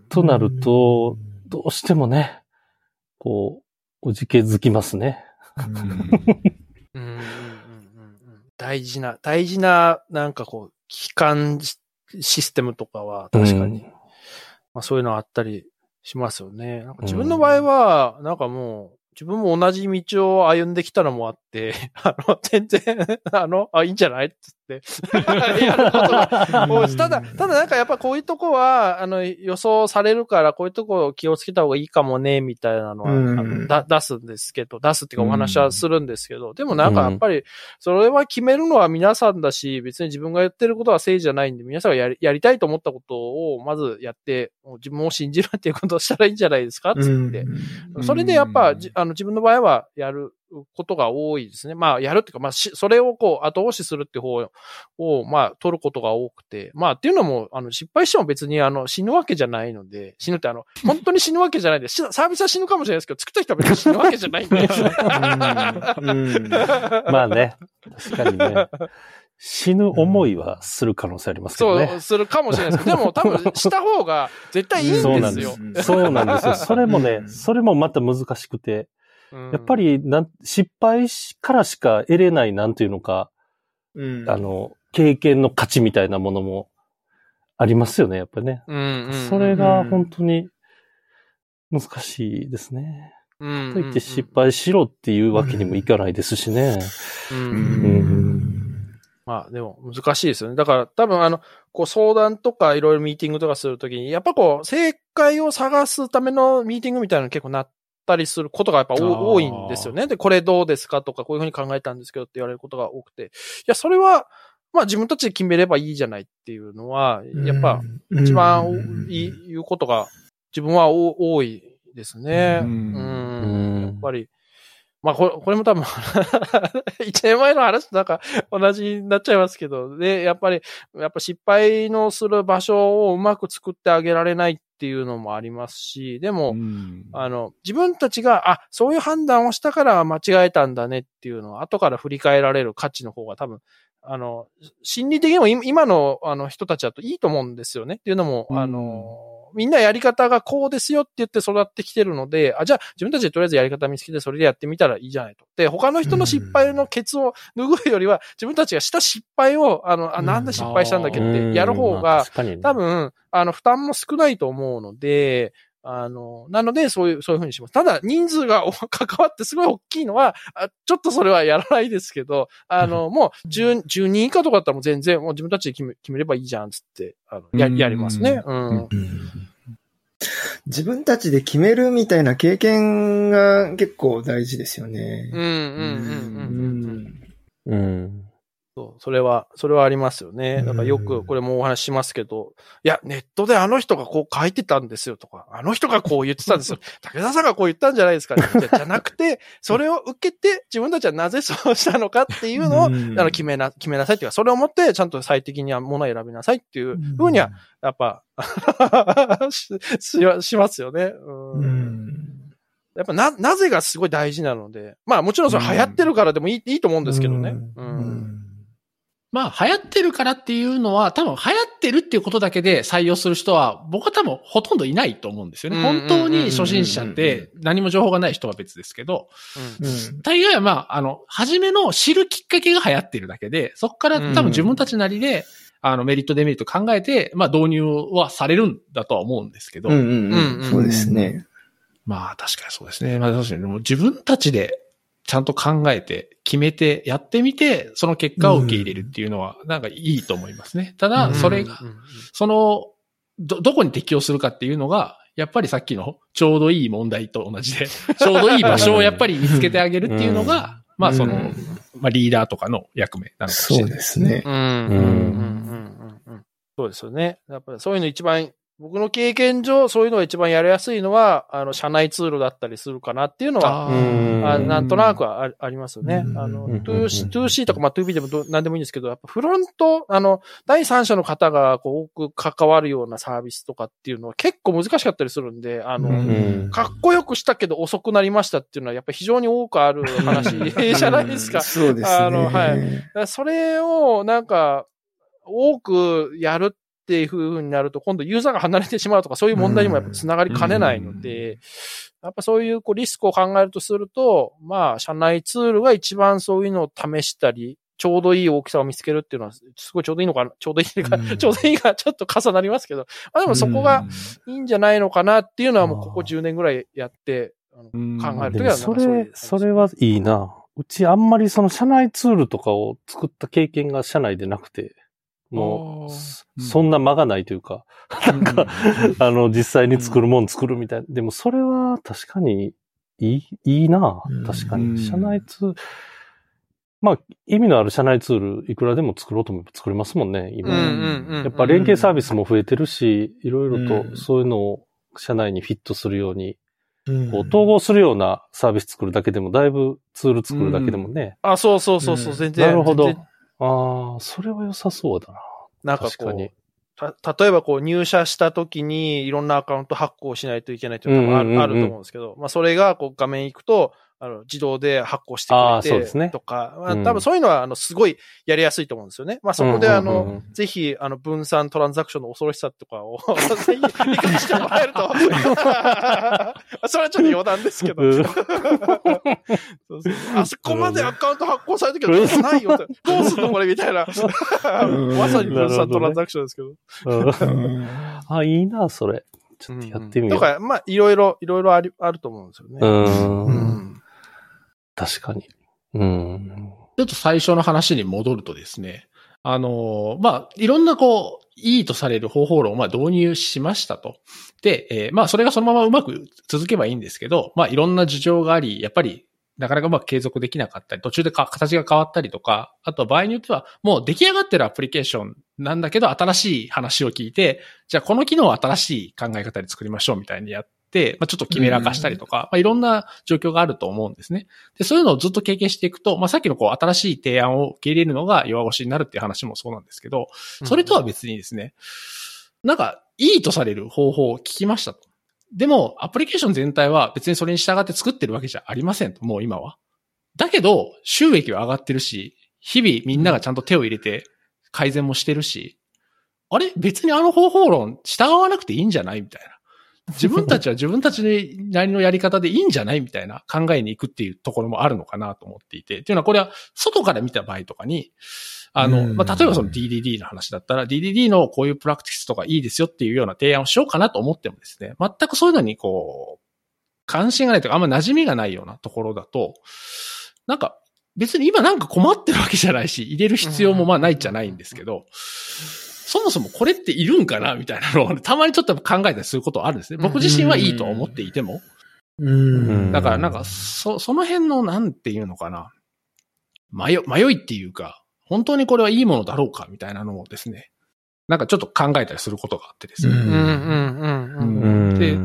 となると、どうしてもね、こう、おじけづきますね。うん。うん。うん。うん。うん。大事な、大事な、なんかこう、機関システムとかは確かに、うん。まあそういうのあったりしますよね。自分の場合は、なんかもう、自分も同じ道を歩んできたのもあっ、(laughs) あの、全然、(laughs) あの、あ、いいんじゃない？(laughs) っつって、やることが多いですただ、ただなんかやっぱこういうとこは、あの、予想されるから、こういうとこ気をつけた方がいいかもね、みたいなのは、うん。あのだ出すんですけど、出すっていうかお話はするんですけど、でもなんかやっぱり、それは決めるのは皆さんだし、別に自分が言ってることは正義じゃないんで、皆さんがやりやりたいと思ったことを、まずやって、もう自分を信じるっていうことをしたらいいんじゃないですか？つって。うん。それでやっぱ、じあの自分の場合はやることが多いですね。まあ、やるっていうか、まあ、しそれをこう、後押しするって方を、まあ、取ることが多くて。まあ、っていうのも、あの、失敗しても別に、あの、死ぬわけじゃないので、死ぬってあの、(laughs) 本当に死ぬわけじゃないんで、しサービスは死ぬかもしれないですけど、作った人は別に死ぬわけじゃないんで。(laughs) うんまあね、確かにね。死ぬ思いはする可能性ありますけどね。そう、するかもしれないですけど、でも多分、した方が絶対いいんですよ。そうなんです。そうなんですよ。それもね、それもまた難しくて、うんやっぱ、りなん失敗からしか得れないなんていうのか、うんあの、経験の価値みたいなものもありますよね、やっぱりね。うんうんうん。それが本当に難しいですね。うん、と言って失敗しろっていうわけにもいかないですしね。うんまあでも難しいですよね。だから多分あの、こう相談とかいろいろミーティングとかするときに、やっぱこう正解を探すためのミーティングみたいなの結構なったりすることがやっぱ多いんですよね。で、これどうですかとかこういうふうに考えたんですけどって言われることが多くて。いや、それは、まあ自分たちで決めればいいじゃないっていうのは、やっぱ一番いい言うことが自分はお多いですね。うん。やっぱり、まあこれ、これも多分、(laughs) 一年前の話となんか同じになっちゃいますけど、で、やっぱり、やっぱ失敗のする場所をうまく作ってあげられないっていうのもありますし、でも、うん。あの、自分たちが、あ、そういう判断をしたから間違えたんだねっていうのを後から振り返られる価値の方が多分、あの、心理的にも今今のあの人たちだといいと思うんですよね。っていうのも、うん。あの、みんなやり方がこうですよって言って育ってきてるので、あ、じゃあ自分たちでとりあえずやり方見つけてそれでやってみたらいいじゃないと。で、他の人の失敗のケツを拭うよりは、自分たちがした失敗を、あの、あ、なんで失敗したんだっけってやる方まあが、多分、あの、負担も少ないと思うので、あの、なので、そういう、そういうふうにします。ただ、人数がお関わってすごい大きいのは、あちょっとそれはやらないですけど、あの、もう、10、10人以下とかだったらもう全然、もう自分たちで決め決めればいいじゃん、つって、あの、や、うんやりますね。うん。自分たちで決めるみたいな経験が結構大事ですよね。うん、うん、うん、うん。うんうん。そう、それは、それはありますよね。だからよく、これもお話ししますけど、いや、ネットであの人がこう書いてたんですよとか、あの人がこう言ってたんですよ。(laughs) 武田さんがこう言ったんじゃないですか、ね、じゃじゃなくて、それを受けて自分たちはなぜそうしたのかっていうのを、うんあの決めな、決めなさいっていうか、それをもってちゃんと最適にはものを選びなさいっていうふうには、やっぱ、(laughs) し、ししますよね。やっぱな、なぜがすごい大事なので、まあもちろんそれ流行ってるからでもいい,、いいと思うんですけどね。う。うんんまあ、流行ってるからっていうのは、多分流行ってるっていうことだけで採用する人は、僕は多分ほとんどいないと思うんですよね。うん本当に初心者って何も情報がない人は別ですけど、うん。大概はまあ、あの、初めの知るきっかけが流行ってるだけで、そこから多分自分たちなりで、あの、メリットデメリット考えて、まあ、導入はされるんだとは思うんですけど、うん。うんうんうん。そうですね。まあ、確かにそうですね。まあ、確かに、でも自分たちでちゃんと考えて、決めて、やってみて、その結果を受け入れるっていうのは、なんかいいと思いますね。ただ、それが、うんその、ど、どこに適用するかっていうのが、やっぱりさっきのちょうどいい問題と同じで、(laughs) ちょうどいい場所をやっぱり見つけてあげるっていうのが、まあその、うんまあリーダーとかの役目なのかもしそうれないですね。うん。うん。うん。うん。うん。うん。そうですよね。やっぱりそういうの一番、僕の経験上、そういうのが一番やりやすいのは、あの、社内ツールだったりするかなっていうのは、あなんとなくはあありますよね。うん。あの、うん。2C、2C とか、まあ 2B でもど何でもいいんですけど、やっぱフロント、あの、第三者の方がこう多く関わるようなサービスとかっていうのは結構難しかったりするんで、あの、かっこよくしたけど遅くなりましたっていうのはやっぱ非常に多くある話。(laughs) じゃないですか。そうですね。あのはい。それをなんか多くやるっていう風になると今度ユーザーが離れてしまうとかそういう問題にもやっぱ繋がりかねないので、やっぱそういうこうリスクを考えるとすると、まあ社内ツールが一番そういうのを試したり、ちょうどいい大きさを見つけるっていうのは、すごいちょうどいいのかなちょうどいいか、うん。(laughs) ちょうどいいがちょっと重なりますけど、まあでもそこがいいんじゃないのかなっていうのはもうここ10年ぐらいやって、あのうん。考えるときはそれ、それはいいな。うちあんまりその社内ツールとかを作った経験が社内でなくて、もう、そうんな間がないというか、なんか、あの、実際に作るもん作るみたいな。でもそれは確かにいい、いいな確かに。社内ツール、まあ、意味のある社内ツール、いくらでも作ろうと思えば作れますもんね、今。やっぱ連携サービスも増えてるし、いろいろうんとそういうのを社内にフィットするように、うんこう統合するようなサービス作るだけでも、だいぶツール作るだけでもね。あ、そうそうそうそう、うん全然。なるほどああ、それは良さそうだな。なんかこ確かにう、た、例えばこう入社した時にいろんなアカウント発行しないといけないっていうのがあると思うんですけど、まあそれがこう画面行くと、あの、自動で発行してくあれて、とか、まあうん多分そういうのは、あの、すごいやりやすいと思うんですよね。まあ、そこで、あうんうんうんうの、ぜひ、あの、分散トランザクションの恐ろしさとかを、ぜひ理解してもらえると。(laughs) それはちょっと余談ですけど。うんそうそうあそこまでアカウント発行されたけど、どうないよって。どうすんのこれみたいな。まさに分散トランザクションですけど。うんあ、いいな、それ。ちょっとやってみよう。とか、まあ、いろいろ、いろいろあり、あると思うんですよね。うんうん確かに。うん。ちょっと最初の話に戻るとですね、あの、まあ、いろんなこう、いいとされる方法論をまあ導入しましたと。で、えーまあ、それがそのままうまく続けばいいんですけど、まあ、いろんな事情があり、やっぱり、なかなかうまく継続できなかったり、途中でか形が変わったりとか、あと場合によっては、もう出来上がってるアプリケーションなんだけど、新しい話を聞いて、じゃあこの機能を新しい考え方で作りましょうみたいにやって、まあ、ちょっと決めらかしたりとか、まあ、いろんな状況があると思うんですね。で、そういうのをずっと経験していくと、まあ、さっきのこう、新しい提案を受け入れるのが弱腰になるっていう話もそうなんですけど、それとは別にですね、なんか、いいとされる方法を聞きましたと。でも、アプリケーション全体は別にそれに従って作ってるわけじゃありませんと、もう今は。だけど、収益は上がってるし、日々みんながちゃんと手を入れて改善もしてるし、あれ？別にあの方法論従わなくていいんじゃない？みたいな。(laughs) 自分たちは自分たちなりのやり方でいいんじゃないみたいな考えに行くっていうところもあるのかなと思っていて。っていうのはこれは外から見た場合とかに、あの、うんまあ、例えばその DDD の話だったら、DDD のこういうプラクティスとかいいですよっていうような提案をしようかなと思ってもですね、全くそういうのにこう、関心がないというか、あんま馴染みがないようなところだと、なんか、別に今なんか困ってるわけじゃないし、入れる必要もまあないじゃないんですけど、そもそもこれっているんかなみたいなのを、たまにちょっと考えたりすることはあるんですね。僕自身はいいとは思っていても。うん。だからなんか、そ、その辺のなんていうのかな。迷、迷いっていうか、本当にこれはいいものだろうかみたいなのをですね、なんかちょっと考えたりすることがあってですね。ううんうんうん。で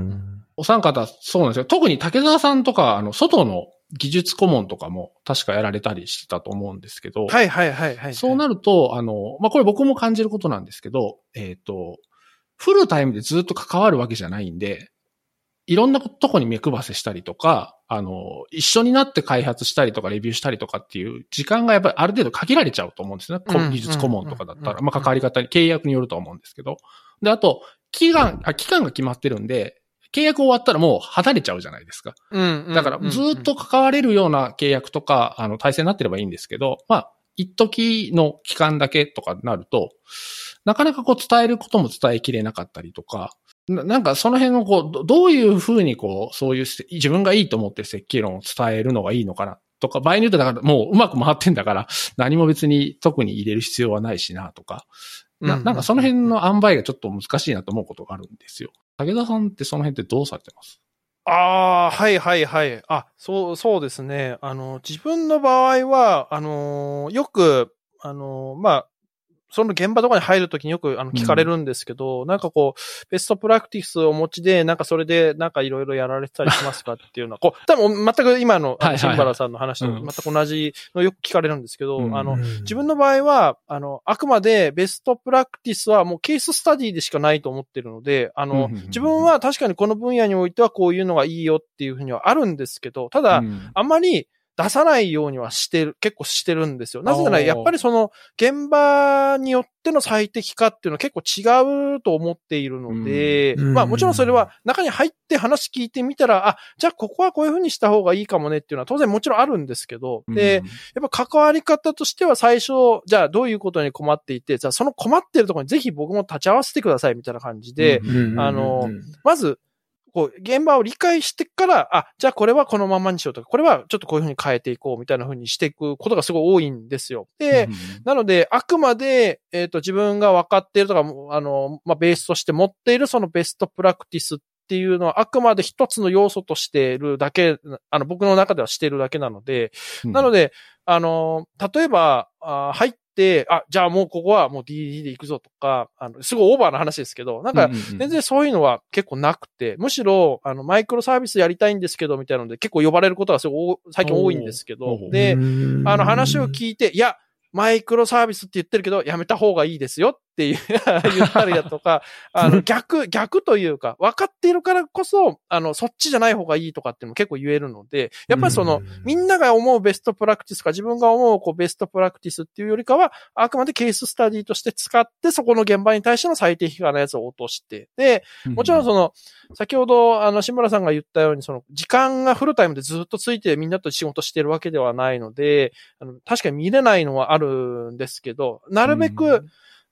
お三方、そうなんですよ。特に竹澤さんとか、あの、外の技術顧問とかも確かやられたりしてたと思うんですけど、はいはいはいはい。そうなると、あの、まあ、これ僕も感じることなんですけど、えっ、と、フルタイムでずっと関わるわけじゃないんで、いろんなとこに目配せしたりとか、あの、一緒になって開発したりとかレビューしたりとかっていう時間がやっぱりある程度限られちゃうと思うんですね。技術顧問とかだったら。うんまあ、関わり方に、契約によると思うんですけど。で、あと、期間、あ期間が決まってるんで、契約終わったらもう離れちゃうじゃないですか。うんうんだから、ずっと関われるような契約とか、あの、体制になってればいいんですけど、まあ、一時の期間だけとかになると、なかなかこう伝えることも伝えきれなかったりとか、ななんかその辺をこう、どどういうふうにこう、そういうせ自分がいいと思ってる設計論を伝えるのがいいのかなとか、場合によってだからもううまく回ってんだから、何も別に特に入れる必要はないしなとか、なうんなんかその辺の塩梅がちょっと難しいなと思うことがあるんですよ。武田さんってその辺ってどうされてます？ああ、はいはいはい。あ、そう、そうですね。あの、自分の場合は、あのーよく、あのーまあ、その現場とかに入るときによくあの聞かれるんですけど、なんかこう、ベストプラクティスをお持ちで、なんかそれでなんかいろいろやられてたりしますかっていうのは、こう、多分全く今のシンバラさんの話とうん。全く同じのよく聞かれるんですけど、うん。あの、自分の場合は、あの、あくまでベストプラクティスはもうケーススタディでしかないと思ってるので、あの、うんうんうん自分は確かにこの分野においてはこういうのがいいよっていうふうにはあるんですけど、ただ、うん。あんまり出さないようにはしてる、結構してるんですよ。なぜなら、やっぱりその、現場によっての最適化っていうのは結構違うと思っているので、うん。まあもちろんそれは中に入って話聞いてみたら、あ、じゃあここはこういうふうにした方がいいかもねっていうのは当然もちろんあるんですけど、で、やっぱ関わり方としては最初、じゃあどういうことに困っていて、じゃあその困ってるところにぜひ僕も立ち会わせてくださいみたいな感じで、うん。あのまず、こう、現場を理解してから、あ、じゃあこれはこのままにしようとか、これはちょっとこういうふうに変えていこうみたいなふうにしていくことがすごい多いんですよ。で、なので、あくまで、えっ、と、自分が分かっているとか、あの、まあ、ベースとして持っているそのベストプラクティスっていうのは、あくまで一つの要素としているだけ、あの、僕の中ではしているだけなので、なので、で、あの、例えば、あ入って、あ、じゃあもうここはもう DD で行くぞとか、あの、すごいオーバーな話ですけど、なんか、全然そういうのは結構なくて、むしろ、あの、マイクロサービスやりたいんですけど、みたいなので、結構呼ばれることがすごい多最近多いんですけど。で、あの話を聞いて、いや、マイクロサービスって言ってるけど、やめた方がいいですよっっていう (laughs) 言ったりだとか、(laughs) あの、逆、逆というか、分かっているからこそ、あの、そっちじゃない方がいいとかっていうのも結構言えるので、やっぱりその、みんなが思うベストプラクティスか、自分が思うこうベストプラクティスっていうよりかは、あくまでケーススタディとして使って、そこの現場に対しての最適化のやつを落として、で、もちろんその、先ほど、あの、志村さんが言ったように、その、時間がフルタイムでずっとついてみんなと仕事してるわけではないので、あの確かに見れないのはあるんですけど、なるべく、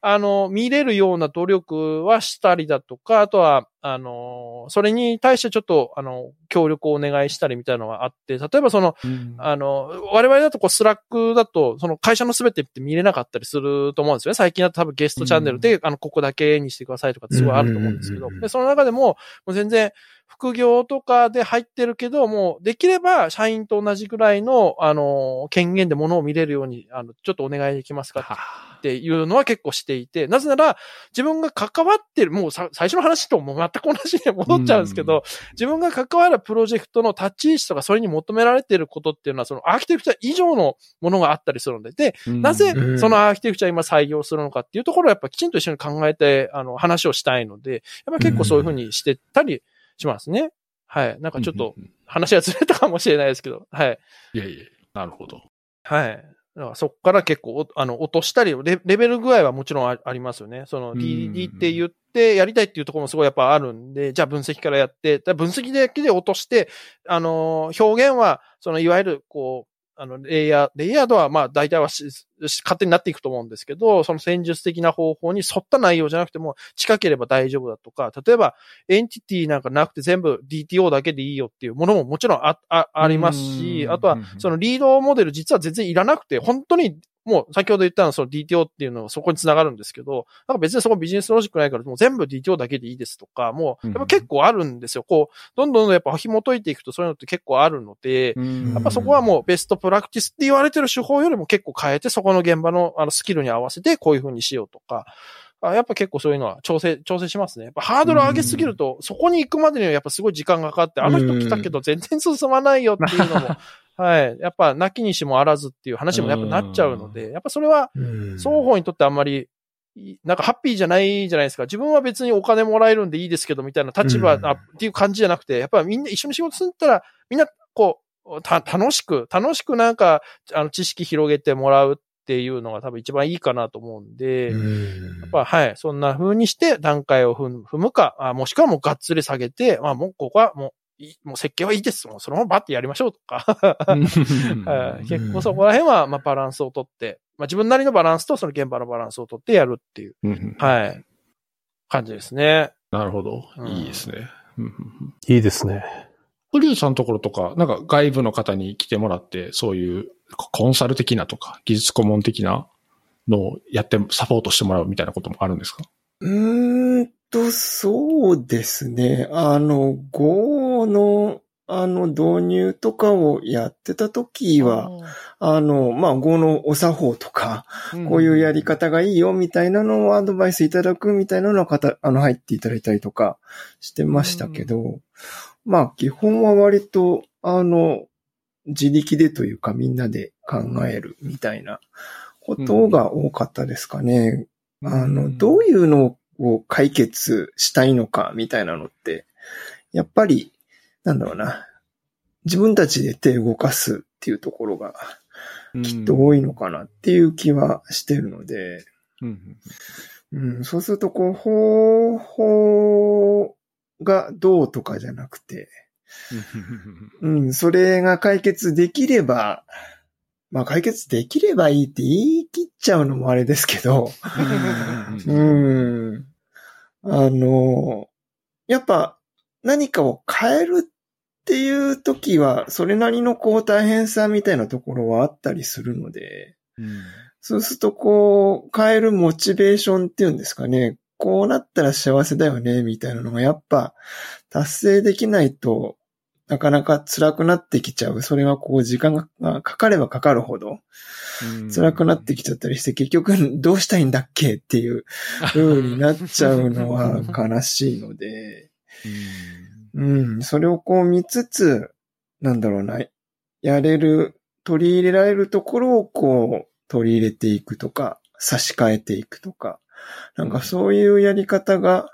あの、見れるような努力はしたりだとか、あとは、あの、それに対してちょっと、あの、協力をお願いしたりみたいなのがあって、例えばその、うん、あの、我々だとこう、 Slack だと、その会社のすべてって見れなかったりすると思うんですよね。最近だと多分ゲストチャンネルで、うん、あの、ここだけにしてくださいとかすごいあると思うんですけど、で、その中でも、もう全然、副業とかで入ってるけど、もうできれば社員と同じぐらいの、あの、権限で物を見れるように、あの、ちょっとお願いできますか？っていうのは結構していて、なぜなら自分が関わってる、もう最初の話とも全く同じで戻っちゃうんですけど、自分が関わるプロジェクトの立ち位置とかそれに求められていることっていうのは、そのアーキテクチャ以上のものがあったりするので、で、なぜそのアーキテクチャ今採用するのかっていうところをやっぱきちんと一緒に考えて、あの、話をしたいので、やっぱ結構そういうふうにしてたりしますね。はい。なんかちょっと話がずれたかもしれないですけど、はい。いやいや、なるほど。はい。だからそこから結構、あの、落としたりレ、レベル具合はもちろんありますよね。その DD って言ってやりたいっていうところもすごいやっぱあるんで、じゃあ分析からやって、分析だけで落として、あの、表現は、そのいわゆる、こう、あの、レイヤー、レイヤードはまあ大体は勝手になっていくと思うんですけど、その戦術的な方法に沿った内容じゃなくても近ければ大丈夫だとか、例えばエンティティなんかなくて全部 DTO だけでいいよっていうものももちろんあ、あ、ありますし、あとはそのリードモデル実は全然いらなくて、本当にもう先ほど言ったのはその DTO っていうのはそこにつながるんですけど、なんか別にそこビジネスロジックないからもう全部 DTO だけでいいですとか、もうやっぱ結構あるんですよ。こう、どんどんやっぱ紐解いていくとそういうのって結構あるので、やっぱそこはもうベストプラクティスって言われてる手法よりも結構変えて、そこの現場のあのスキルに合わせてこういう風にしようとか、あやっぱ結構そういうのは調整、調整しますね。やっぱハードル上げすぎると、そこに行くまでにはやっぱすごい時間がかかって、あの人来たけど全然進まないよっていうのも (laughs) はい。やっぱ、なきにしもあらずっていう話もやっぱなっちゃうので、やっぱそれは、双方にとってあんまり、なんかハッピーじゃないじゃないですか。自分は別にお金もらえるんでいいですけど、みたいな立場、あっていう感じじゃなくて、やっぱみんな一緒に仕事するったら、みんな、こう、た、楽しく、楽しくなんか、あの、知識広げてもらうっていうのが多分一番いいかなと思うんで、んやっぱはい、そんな風にして段階を踏むか、あもしくはもうがっつり下げて、まあもうここはもうもう設計はいいです。もうそのままバッてやりましょうとか (laughs) 結構そこら辺は、まあ、バランスをとって、まあ、自分なりのバランスとその現場のバランスをとってやるっていう、はい、感じですね。なるほど。いいですね。いいですね。フリューさんのところとか、なんか外部の方に来てもらって、そういうコンサル的なとか、技術顧問的なのをやって、サポートしてもらうみたいなこともあるんですか？うーんと、そうですね。あの、Go の、あの、導入とかをやってた時は、あの、まあ、Go のお作法とか、こういうやり方がいいよみたいなのをアドバイスいただくみたいなのを方、あの、入っていただいたりとかしてましたけど、まあ、基本は割と、あの、自力でというかみんなで考えるみたいなことが多かったですかね。あの、どういうのをを解決したいのかみたいなのって、やっぱり、なんだろうな、自分たちで手を動かすっていうところが、きっと多いのかなっていう気はしてるので、うん、うん、そうすると、こう、方法がどうとかじゃなくて、(laughs) うん、それが解決できれば、まあ解決できればいいって言い切っちゃうのもあれですけど、うん。あの、やっぱ何かを変えるっていう時は、それなりのこう大変さみたいなところはあったりするので、うん、そうするとこう、変えるモチベーションっていうんですかね、こうなったら幸せだよね、みたいなのがやっぱ達成できないとなかなか辛くなってきちゃう。それはこう時間がかかればかかるほど。辛くなってきちゃったりして、結局どうしたいんだっけっていう (laughs) 風になっちゃうのは悲しいので、うん、それをこう見つつ、なんだろうな、やれる、取り入れられるところをこう取り入れていくとか、差し替えていくとか、なんかそういうやり方が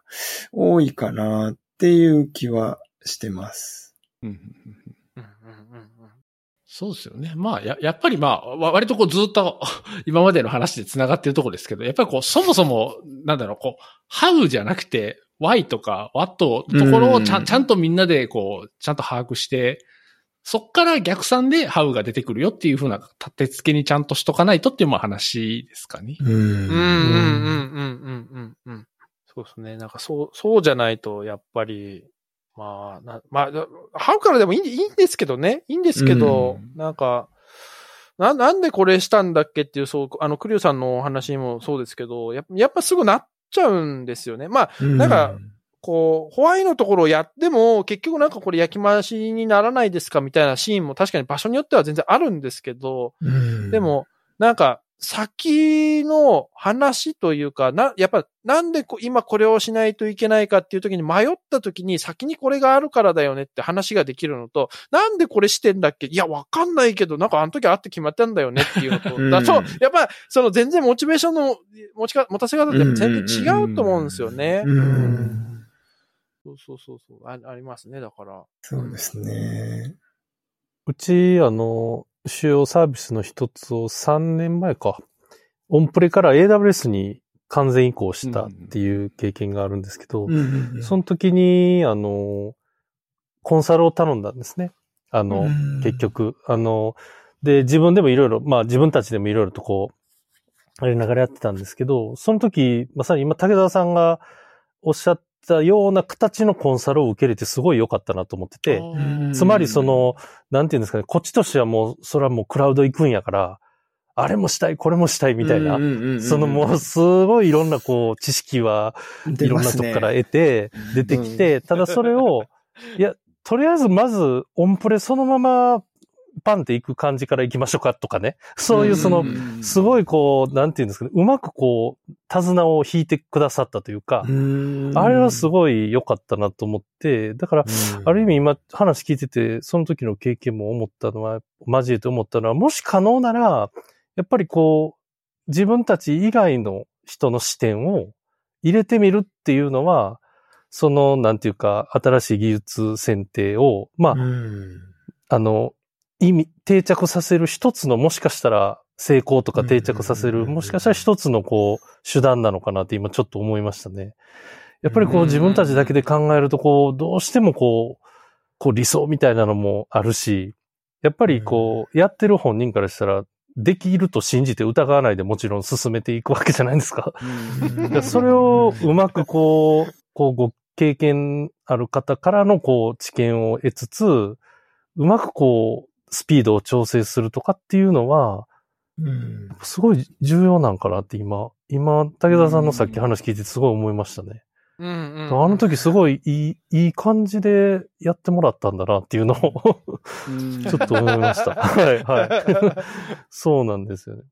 多いかなっていう気はしてます。うんうんうんうんうんうんそうですよね。まあ、や、やっぱりまあ、わ割とこうずっと (laughs) 今までの話で繋がってるところですけど、やっぱりこう、そもそも、なんだろう、こう、how じゃなくて、why とか what のところをちゃうんん、ちゃんとみんなでこう、ちゃんと把握して、そっから逆算で how が出てくるよっていうふうな立て付けにちゃんとしとかないとっていうまあ話ですかね。うんうんうんうんうんうんうん。そうですね。なんかそう、そうじゃないと、やっぱり、まあ、な、まあ、ハウからでもいいいいんですけどね。いいんですけど、うんなんか、な、なんでこれしたんだっけっていう、そう、あの、クリュウさんのお話もそうですけど、ややっぱすぐなっちゃうんですよね。まあ、なんか、こう、ホワイのところをやっても、結局なんかこれ焼き回しにならないですかみたいなシーンも確かに場所によっては全然あるんですけど、うんで、も、なんか、先の話というか、な、やっぱ、なんでこ今これをしないといけないかっていう時に迷った時に先にこれがあるからだよねって話ができるのと、なんでこれしてんだっけ？いや、わかんないけど、なんかあの時あって決まったんだよねっていうのと、うんだと、やっぱ、その全然モチベーションの持ちか、持たせ方って全然違うと思うんですよね。うんそうそうそうそうあ。ありますね、だから。そうですね。うち、あの、主要サービスの一つを3年前か、オンプレから AWS に完全移行したっていう経験があるんですけど、うんその時に、あの、コンサルを頼んだんですね。あの、うん結局。あの、で、自分でもいろいろ、まあ自分たちでもいろいろとこう、やりながらやってたんですけど、その時、まさに今武田さんがおっしゃったような形のコンサルを受け入れてすごい良かったなと思ってて、うん。つまりその、なんていうんですかね、こっちとしてはもう、それはもうクラウド行くんやから、あれもしたい、これもしたいみたいな、そのもうすごいいろんなこう知識はいろんなとこから得て、出てきて、ただそれを、いや、とりあえずまずオンプレそのままパンっていく感じから行きましょうかとかね。(laughs) そういうその、すごいこう、なんていうんですかね、うまくこう、手綱を引いてくださったというか、あれはすい。ごい良かったなと思って、だから、ある意味今話聞いてて、その時の経験も思ったのは、交えて思ったのは、もし可能なら、やっぱりこう、自分たち以外の人の視点を入れてみるっていうのは、その、なんていうか、新しい技術選定を、まあ、うん。あの、意味、定着させる一つの、もしかしたら成功とか定着させる、もしかしたら一つのこう、手段なのかなって今ちょっと思いましたね。やっぱりこう自分たちだけで考えるとこう、どうしてもこう、こう理想みたいなのもあるし、やっぱりこう、やってる本人からしたら、できると信じて疑わないでもちろん進めていくわけじゃないですか。(laughs) それをうまくこう、こうご経験ある方からのこう知見を得つつ、うまくこう、スピードを調整するとかっていうのは、うんすごい重要なんかなって今、今、武田さんのさっき話聞いてすごい思いましたね。うんうんうんあの時すごいいい、いい感じでやってもらったんだなっていうのをちょっと思いました。(laughs) はい、はい。そうなんですよね。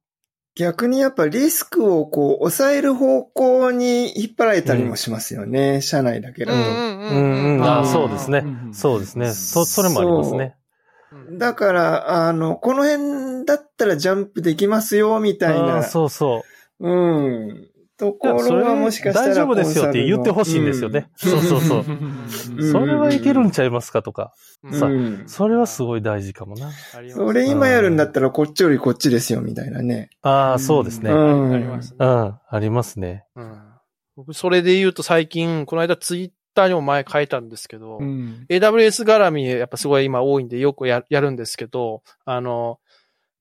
逆にやっぱリスクをこう抑える方向に引っ張られたりもしますよね。社内だけだと。うんうんうん、あうんそうですね。そうですね。そ、それもありますね。うんだから、あの、この辺だったらジャンプできますよ、みたいな。そうそう。うん。ところはもしかしたら大丈夫ですよって言ってほしいんですよね。そうそうそう。うんそれはいけるんちゃいますかとか。うんさうんそれはすごい大事かもな。それ今やるんだったらこっちよりこっちですよ、みたいなね。ああ、そうですね。ううん、ん。ありますね。ありますね。うん僕、それで言うと最近、この間ツイッターにも前書いたんですけど、うん。AWS 絡み、やっぱすごい今多いんでよくややるんですけど、あの、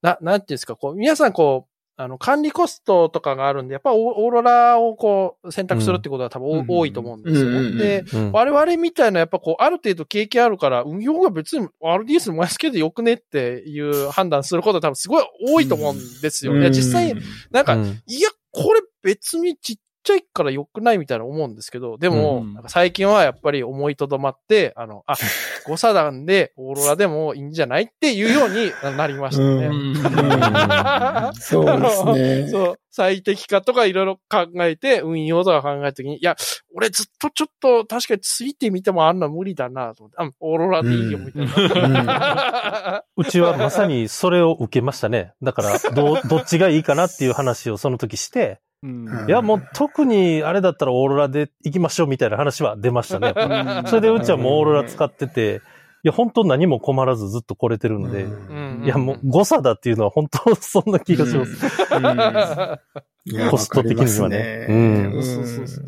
な、なんていうんですか、こう、皆さんこう、あの、管理コストとかがあるんで、やっぱオオーロラをこう、選択するってことは多分お、うん多いと思うんですよね。うんで、うん。我々みたいな、やっぱこう、ある程度経験あるから、運用が別に RDS 燃やすけでよくねっていう判断することは多分すごい多いと思うんですよ。いや、実際、なんか、うんいや、これ別にちっちゃいから良くないみたいな思うんですけど、でも、うんなんか最近はやっぱり思いとどまって、あの、あ、誤差なんでオーロラでもいいんじゃないっていうようになりましたね。うんそうですね。(laughs) そう、最適化とかいろいろ考えて、運用とか考えたときに、いや、俺ずっとちょっと確かについてみてもあんな無理だなと思って、あ、オーロラでいいよみたいな。うちはまさにそれを受けましたね。だから、どう、どっちがいいかなっていう話をその時して、うん。いや、もう特にあれだったらオーロラで行きましょうみたいな話は出ましたね。それでうちはもうオーロラ使ってて、いや、本当何も困らずずっと来れてるんで、うん。いや、もう誤差だっていうのは本当そんな気がします。コスト的にはね。うんわかりますそうそうそう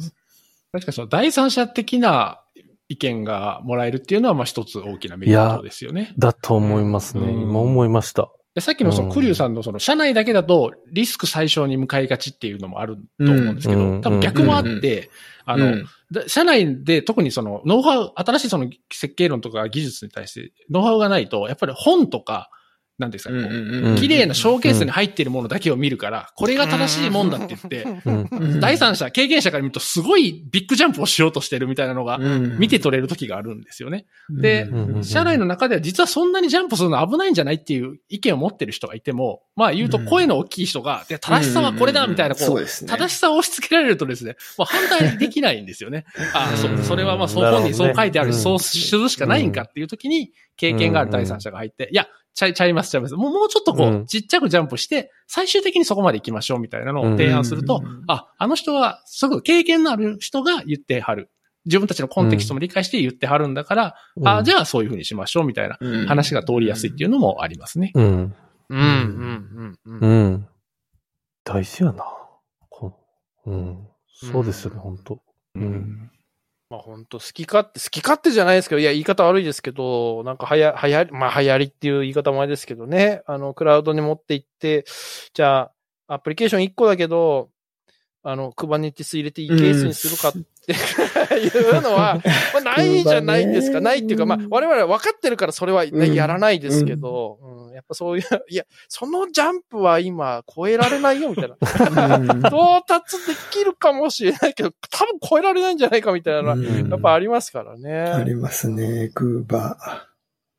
確かにその第三者的な意見がもらえるっていうのは、まあ一つ大きなメリットですよね。だと思いますね。うん。今思いました。でさっきのそのうん。クリュウさんのその社内だけだとリスク最小に向かいがちっていうのもあると思うんですけど、うん。多分逆もあって、あの、で社内で特にそのノウハウ、新しいその設計論とか技術に対してノウハウがないと、やっぱり本とか、なんですかね、綺麗なショーケースに入っているものだけを見るから、これが正しいもんだって言って、うん。第三者、経験者から見るとすごいビッグジャンプをしようとしてるみたいなのが見て取れる時があるんですよね。でうん。社内の中では実はそんなにジャンプするの危ないんじゃないっていう意見を持ってる人がいても、まあ言うと声の大きい人が、で正しさはこれだみたいな、こう。正しさを押し付けられるとですね、もう反対できないんですよね。(laughs) ああ、そう、それはまあそう本にそう書いてあるし、そうするしかないんかっていう時に、経験がある第三者が入って、いや、ちゃい、ちゃいます、ちゃいます。もう、もうちょっとこう、うんちっちゃくジャンプして、最終的にそこまで行きましょうみたいなのを提案すると、うんあ、あの人は、そうい経験のある人が言ってはる。自分たちのコンテキストも理解して言ってはるんだから、あ、じゃあそういうふうにしましょうみたいな話が通りやすいっていうのもありますね。うん。うん、うん、うん、うん。うん。大事やな。こうん。そうですよね、本当うん。まあ本当好き勝手、好き勝手じゃないですけど、いや、言い方悪いですけど、なんかはや、はやり、まあ流行りっていう言い方もあれですけどね、あの、クラウドに持っていって、じゃあ、アプリケーション1個だけど、あの、Kubernetes 入れていいケースにするかっていうのは、まあないじゃないですか。ないっていうか、まあ我々は分かってるからそれはね、うん。やらないですけど、うん。やっぱそういう、いや、そのジャンプは今超えられないよみたいな。(laughs) 到達できるかもしれないけど、多分超えられないんじゃないかみたいなのは、うん。やっぱありますからあね。りますね、クーバ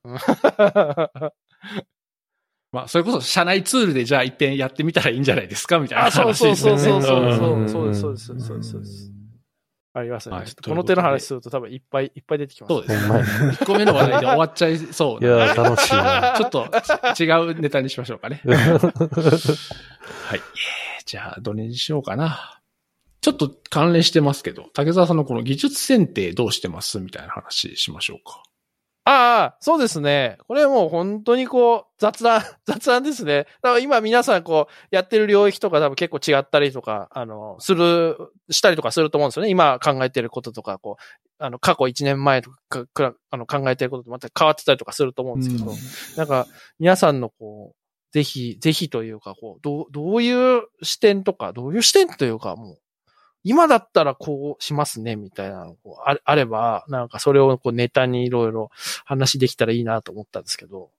(laughs) まあ、それこそ社内ツールでじゃあ一遍やってみたらいいんじゃないですかみたいなあ、そう話そうそうそうそうそう、うんそうです、そうー。です、そうですそうです。ありますね。はいちょっとこの手の話すると多分いっぱいいっぱい出てきます。そうですほんまや1個目の話題で終わっちゃいそういや、楽しいな。ちょっと違うネタにしましょうかね。はい。えーじゃあ、どれにしようかな。ちょっと関連してますけど、竹澤さんのこの技術選定どうしてますみたいな話しましょうか。ああ、そうですね。これもう本当にこう、雑談、(laughs) 雑談ですね。だから今皆さんこう、やってる領域とか多分結構違ったりとか、あの、する、したりとかすると思うんですよね。今考えてることとか、こう、あの、過去1年前とか、くらあの、考えてることとまた変わってたりとかすると思うんですけど、うんなんか、皆さんのこう、ぜひ、ぜひというか、こう、どう、どういう視点とか、どういう視点というか、もう、今だったらこうしますね、みたいなのこうああれば、なんかそれをこうネタにいろいろ話できたらいいなと思ったんですけど、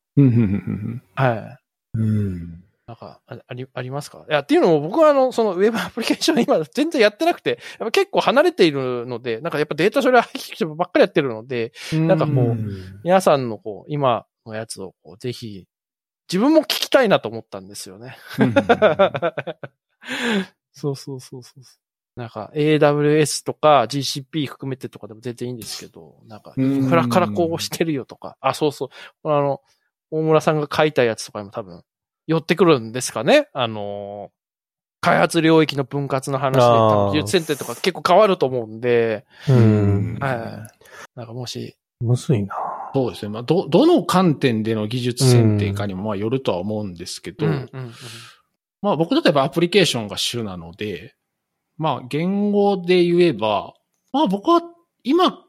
はい。うん。なんか、ああり、ありますか？いや、っていうのも僕はあの、そのウェブアプリケーション今全然やってなくて、やっぱ結構離れているので、なんかやっぱデータ処理配信ばっかりやってるので、うん。なんかこううん皆さんのこう、今のやつをこう、ぜひ、自分も聞きたいなと思ったんですよね。(laughs) そうそうそうそう。なんか AWS とか GCP 含めてとかでも全然いいんですけど、なんか、インフラからこうしてるよとか、あ、そうそう。あの、大村さんが書いたやつとかにも多分、寄ってくるんですかね？あの、開発領域の分割の話で、技術選定とか結構変わると思うんで、うん。はい。なんかもし、むずいな。そうですね。まあ、ど、どの観点での技術選定かにもまあよるとは思うんですけど、うんうんうんまあ僕例えばアプリケーションが主なので、まあ言語で言えば、まあ僕は今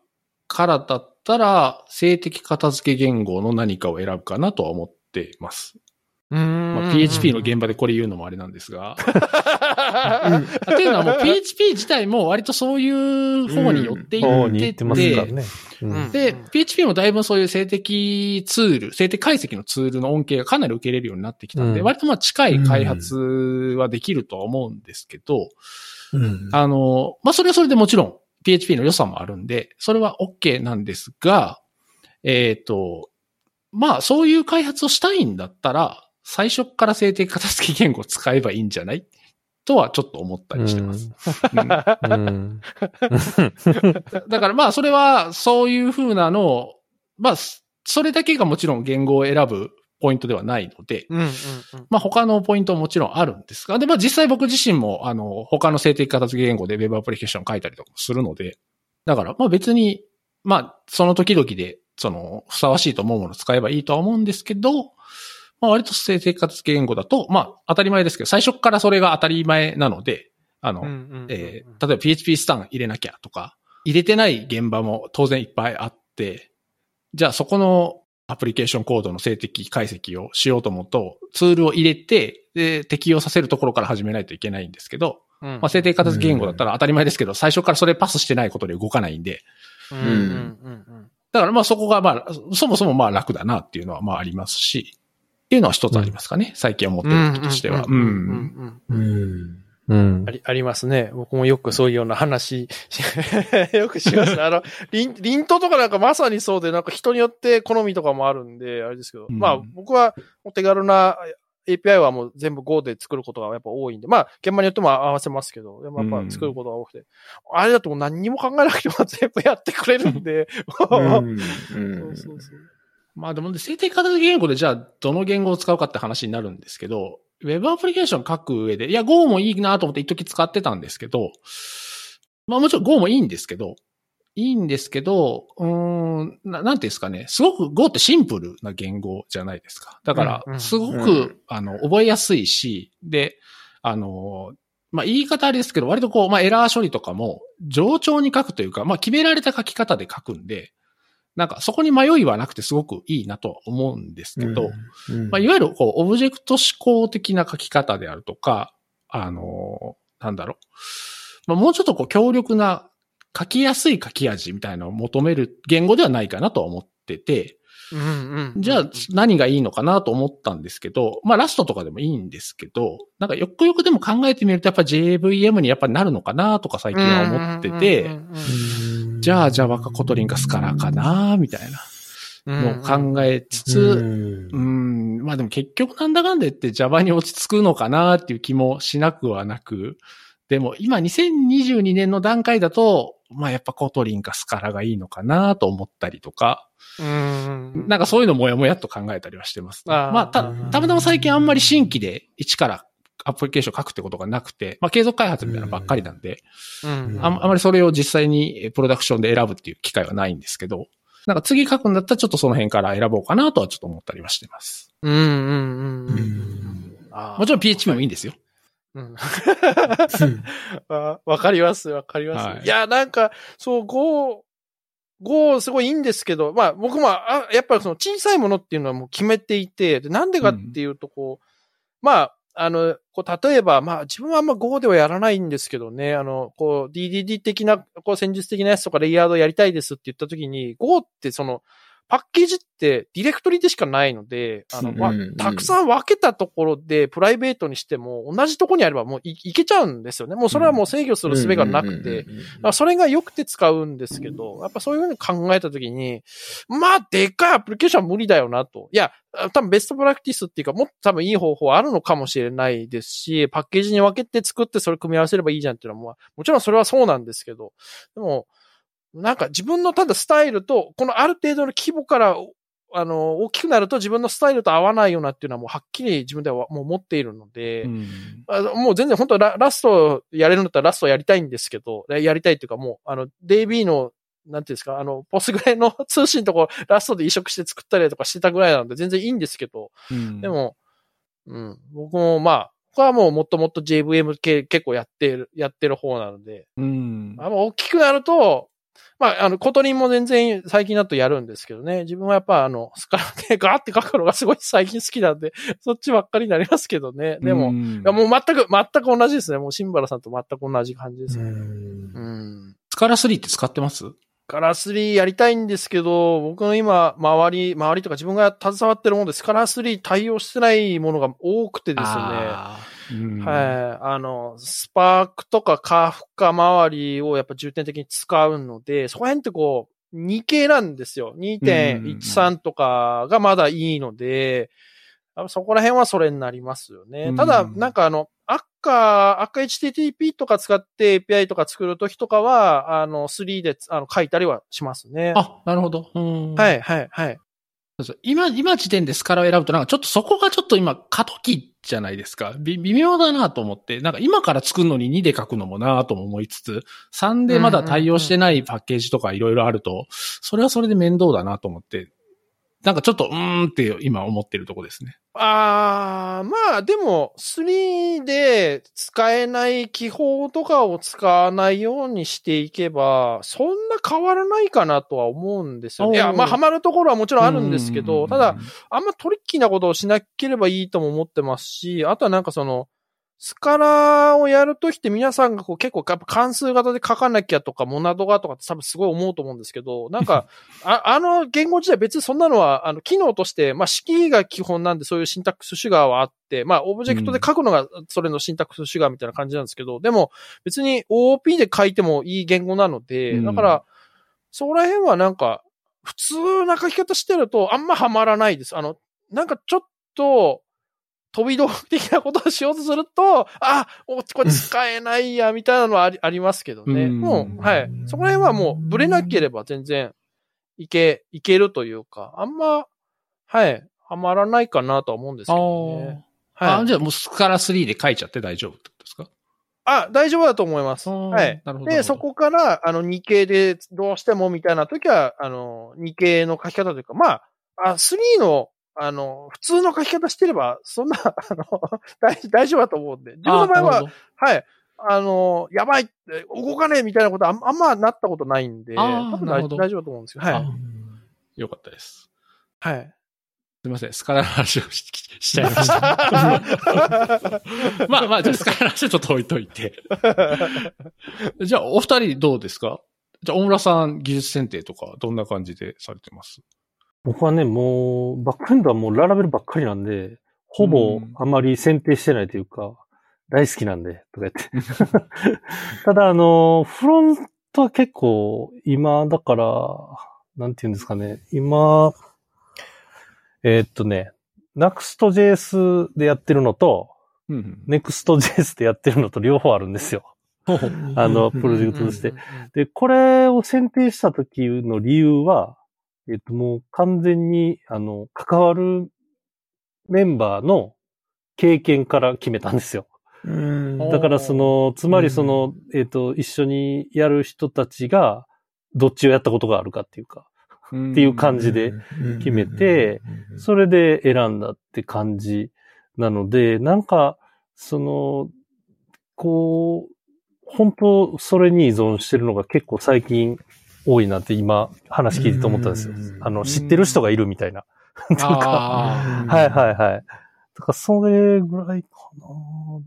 からだったら静的片付け言語の何かを選ぶかなとは思っています。うんまあ、PHP の現場でこれ言うのもあれなんですが。(laughs) っていうのはもう PHP 自体も割とそういう方に寄っていっててますからて、ね。うんうんで、PHP もだいぶそういう静的ツール、静的解析のツールの恩恵がかなり受け入れるようになってきたんで、うん割とまあ近い開発はできるとは思うんですけど、うん。あの、まあそれはそれでもちろん PHP の良さもあるんで、それは OK なんですが、えっ、と、まあそういう開発をしたいんだったら、最初から静的片付け言語を使えばいいんじゃないとはちょっと思ったりしてます。だからまあ、それは、そういう風なのを、まあ、それだけがもちろん言語を選ぶポイントではないので、うんうんうん。まあ他のポイントももちろんあるんですが、で、まあ実際僕自身も、あの、他の静的片付け言語で Web アプリケーション書いたりとかもするので、だから、まあ別に、まあその時々で、その、ふさわしいと思うものを使えばいいとは思うんですけど、まあ割と静的片付け言語だと、まあ当たり前ですけど、最初からそれが当たり前なので、あの、うんうんうんえー例えば PHP スタン入れなきゃとか、入れてない現場も当然いっぱいあって、じゃあそこのアプリケーションコードの静的解析をしようと思うと、ツールを入れて、で、適用させるところから始めないといけないんですけど、うん。まあ、静的片付け言語だったら当たり前ですけど、最初からそれパスしてないことで動かないんで、うん。うん。うんうんだからまあそこがまあ、そもそもまあ楽だなっていうのはまあありますし、っていうのは一つありますかね、最近思ってることとしては。うん。ん。ううんうんうんうん。うんあ。り、ありますね。僕もよくそういうような話、(laughs) よくします。(laughs) あの、リン、リントとかなんかまさにそうで、なんか人によって好みとかもあるんで、あれですけど、うんまあ僕はお手軽な API はもう全部 Go で作ることがやっぱ多いんで、まあ現場によっても合わせますけど、でもやっぱ作ることが多くて、あれだともう何にも考えなくても (laughs) 全部やってくれるんで、うんそうそうそう。まあでも、静的片付け言語でじゃあどの言語を使うかって話になるんですけど、Web アプリケーション書く上で、いや Go もいいなと思って一時使ってたんですけど、まあもちろん Go もいいんですけど、いいんですけど、うーん、ななんていうんですかね、すごく Go ってシンプルな言語じゃないですか。だかうんうんら、すごく、うんあの、覚えやすいし、で、あの、まあ言い方あれですけど、割とこう、まあエラー処理とかも、冗長に書くというか、まあ決められた書き方で書くんで、なんかそこに迷いはなくてすごくいいなとは思うんですけど、うんまあ、いわゆる、こう、オブジェクト思考的な書き方であるとか、あのーなんだろう。まあ、もうちょっとこう、強力な、書きやすい書き味みたいなのを求める言語ではないかなとは思ってて、うんうん。じゃあ何がいいのかなと思ったんですけど、まあ Rust とかでもいいんですけど、なんかよくよくでも考えてみるとやっぱ JVM にやっぱなるのかなとか最近は思ってて、じゃあ Java か Kotlin か Scala かなみたいなのを考えつつ、うん。うん、まあでも結局なんだかんだ言って Java に落ち着くのかなっていう気もしなくはなく、でも今2022年の段階だと、まあやっぱ Kotlin か Scala がいいのかなと思ったりとか、うんなんかそういうのもやもやっと考えたりはしてます、ね。あーまあた、たまたま最近あんまり新規で一からアプリケーション書くってことがなくて、まあ継続開発みたいなのばっかりなんで、うんあんあまりそれを実際にえプロダクションで選ぶっていう機会はないんですけど、なんか次書くんだったらちょっとその辺から選ぼうかなとはちょっと思ったりはしてます。うんうんうんん。もちろん PHP もいいんですよ。うん。(laughs) あわかります、わかります。はい。い、や、なんか、そう、Go、Go すごいいいんですけど、まあ僕も、あやっぱりその小さいものっていうのはもう決めていて、でなんでかっていうと、こう、まあ、あの、こう、例えば、まあ、自分はあんま Go ではやらないんですけどね、あの、こう、DDD 的な、こう、戦術的なやつとかレイヤードやりたいですって言ったときに、Go ってその、パッケージってディレクトリでしかないので、あの、まあたくさん分けたところでプライベートにしても同じところにあればもういいけちゃうんですよね。もうそれはもう制御する術がなくて、まあ、それが良くて使うんですけど、やっぱそういうふうに考えたときに、まあ、でっかいアプリケーションは無理だよなと。いや、多分ベストプラクティスっていうか、もっと多分いい方法あるのかもしれないですし、パッケージに分けて作ってそれ組み合わせればいいじゃんっていうのは、もちろんそれはそうなんですけど、でも、なんか自分のただスタイルと、このある程度の規模から、あの、大きくなると自分のスタイルと合わないようなっていうのはもうはっきり自分ではもう持っているので、うん。もう全然本当ラ Rust やれるんだったら Rust やりたいんですけど、やりたいっていうかもう、あの、DB の、なんていうんですか、あの、ポスグレの通信とこ Rust で移植して作ったりとかしてたぐらいなんで全然いいんですけど、うん。でも、うん、僕もまあ、僕はもうもっともっと JVM 系結構やってる、やってる方なので、うん。あ大きくなると、まあ、あの、 Kotlin も全然最近だとやるんですけどね。自分はやっぱあの、 Scala でガーって書くのがすごい最近好きなんで、(laughs) そっちばっかりになりますけどね。でも、うんいやもう全く、全く同じですね。もうシンバラさんと全く同じ感じですね。うんうん。スカラ3って使ってます？スカラ3やりたいんですけど、僕の今、周り、周りとか自分が携わってるもので、スカラ3対応してないものが多くてですね。はい。あの、スパークとかカフカ周りをやっぱ重点的に使うので、そこら辺ってこう、2系なんですよ。2.13とかがまだいいので、あそこら辺はそれになりますよね。うんただ、なんかあの、赤、赤 HTTP とか使って API とか作るときとかは、あの、3であの書いたりはしますね。あ、なるほど。うんはい、はい、はい。今、今時点でスカラを選ぶとなんかちょっとそこがちょっと今過渡期じゃないですか。び微妙だなと思って、なんか今から作るのに2で書くのもなとも思いつつ、3でまだ対応してないパッケージとかいろいろあると、それはそれで面倒だなと思って、なんかちょっとうーんって今思ってるとこですね。あー、まあでも、3で使えない記法とかを使わないようにしていけば、そんな変わらないかなとは思うんですよね。いや、まあハマるところはもちろんあるんですけうど、んただ、、あんまトリッキーなことをしなければいいとも思ってますし、あとはなんかその、スカラをやるときって皆さんがこう結構やっぱ関数型で書かなきゃとか、モナドがとかって多分すごい思うと思うんですけど、なんか、(laughs) ああの言語自体別にそんなのは、あの、機能として、まあ、式が基本なんでそういうシンタックスシュガーはあって、まあ、オブジェクトで書くのがそれのシンタックスシュガーみたいな感じなんですけど、でも別に OOP で書いてもいい言語なので、うんだから、そこら辺はなんか、普通な書き方してるとあんまハマらないです。あの、なんかちょっと、飛び道具的なことをしようとすると、(laughs) あ、おこれ使えないや、みたいなのはありありますけどね。うんもう、はい。そこら辺はもう、ブレなければ全然、いけ、いけるというか、あんま、はい、はまらないかなとは思うんですけどね。はい。あじゃあもうスカラ3で書いちゃって大丈夫ってことですか？あ、大丈夫だと思います。はい。なるほどで、そこから、あの、2系でどうしてもみたいな時は、あの、2系の書き方というか、まあ、あ、3の、あの、普通の書き方してれば、そんな、(laughs) あの、大大丈夫だと思うんで。自分の場合は、はい。あの、やばい動かねえみたいなことあんあんまなったことないんで、多分なるほど大大丈夫だと思うんですよ。はいあ。よかったです。はい。すみません、スカラの話をししちゃいました。(laughs) まあまあ、じゃあスカラの話はちょっと置いといて。(laughs) じゃあ、お二人どうですか？じゃあ、大村さん、技術選定とか、どんな感じでされてます？僕はね、もう、バックエンドはもうララベルばっかりなんで、ほぼうんあまり選定してないというか、大好きなんで、とか言って。(laughs) ただ、あの、フロントは結構、今、だから、なんて言うんですかね、今、えーっとね、Next.js でやってるのと、うん。Next.js でやってるのと両方あるんですよ。あの、プロジェクトとして。で、これを選定した時の理由は、えっと、もう完全に、あの、関わるメンバーの経験から決めたんですよ。うん。だからその、つまりその、えっと、一緒にやる人たちが、どっちをやったことがあるかっていうか、っっていう感じで決めて、それで選んだって感じなので、なんか、その、こう、本当それに依存してるのが結構最近多いなって今話聞いてて思ったんですようん。あの、知ってる人がいるみたいな。なんか、あはいはいはい。だからそれぐらいかな。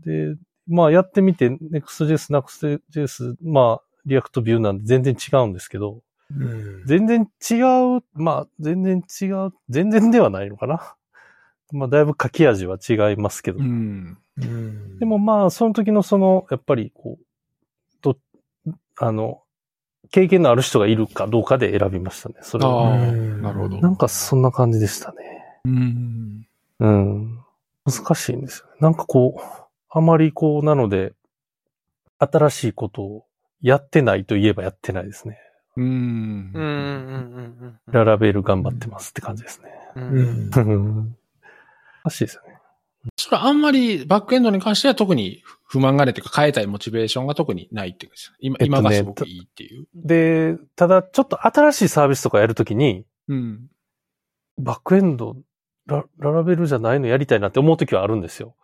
で、まあやってみて、Next.js、Next.js、まあ、 React Vue なんで全然違うんですけど、うん全然違う、まあ、全然違う、全然ではないのかな。まあ、だいぶ書き味は違いますけど。ーうん。うんでもまあ、その時のその、やっぱりこう、と、あの、経験のある人がいるかどうかで選びましたね。それあは。あ、うんなるほど。なんかそんな感じでしたね。うん。うん。難しいんですよね。なんかこう、あまりこう、なので、新しいことをやってないといえばやってないですね。うん。うんうんうんうんララベル頑張ってますって感じですね。うんううんん難しいですよね。それはあんまりバックエンドに関しては特に不満がないというか変えたいモチベーションが特にないっていうか今、えっとね今がすごくいいっていう。で、ただちょっと新しいサービスとかやるときに、うん。バックエンドラ、ララベルじゃないのやりたいなって思うときはあるんですよ。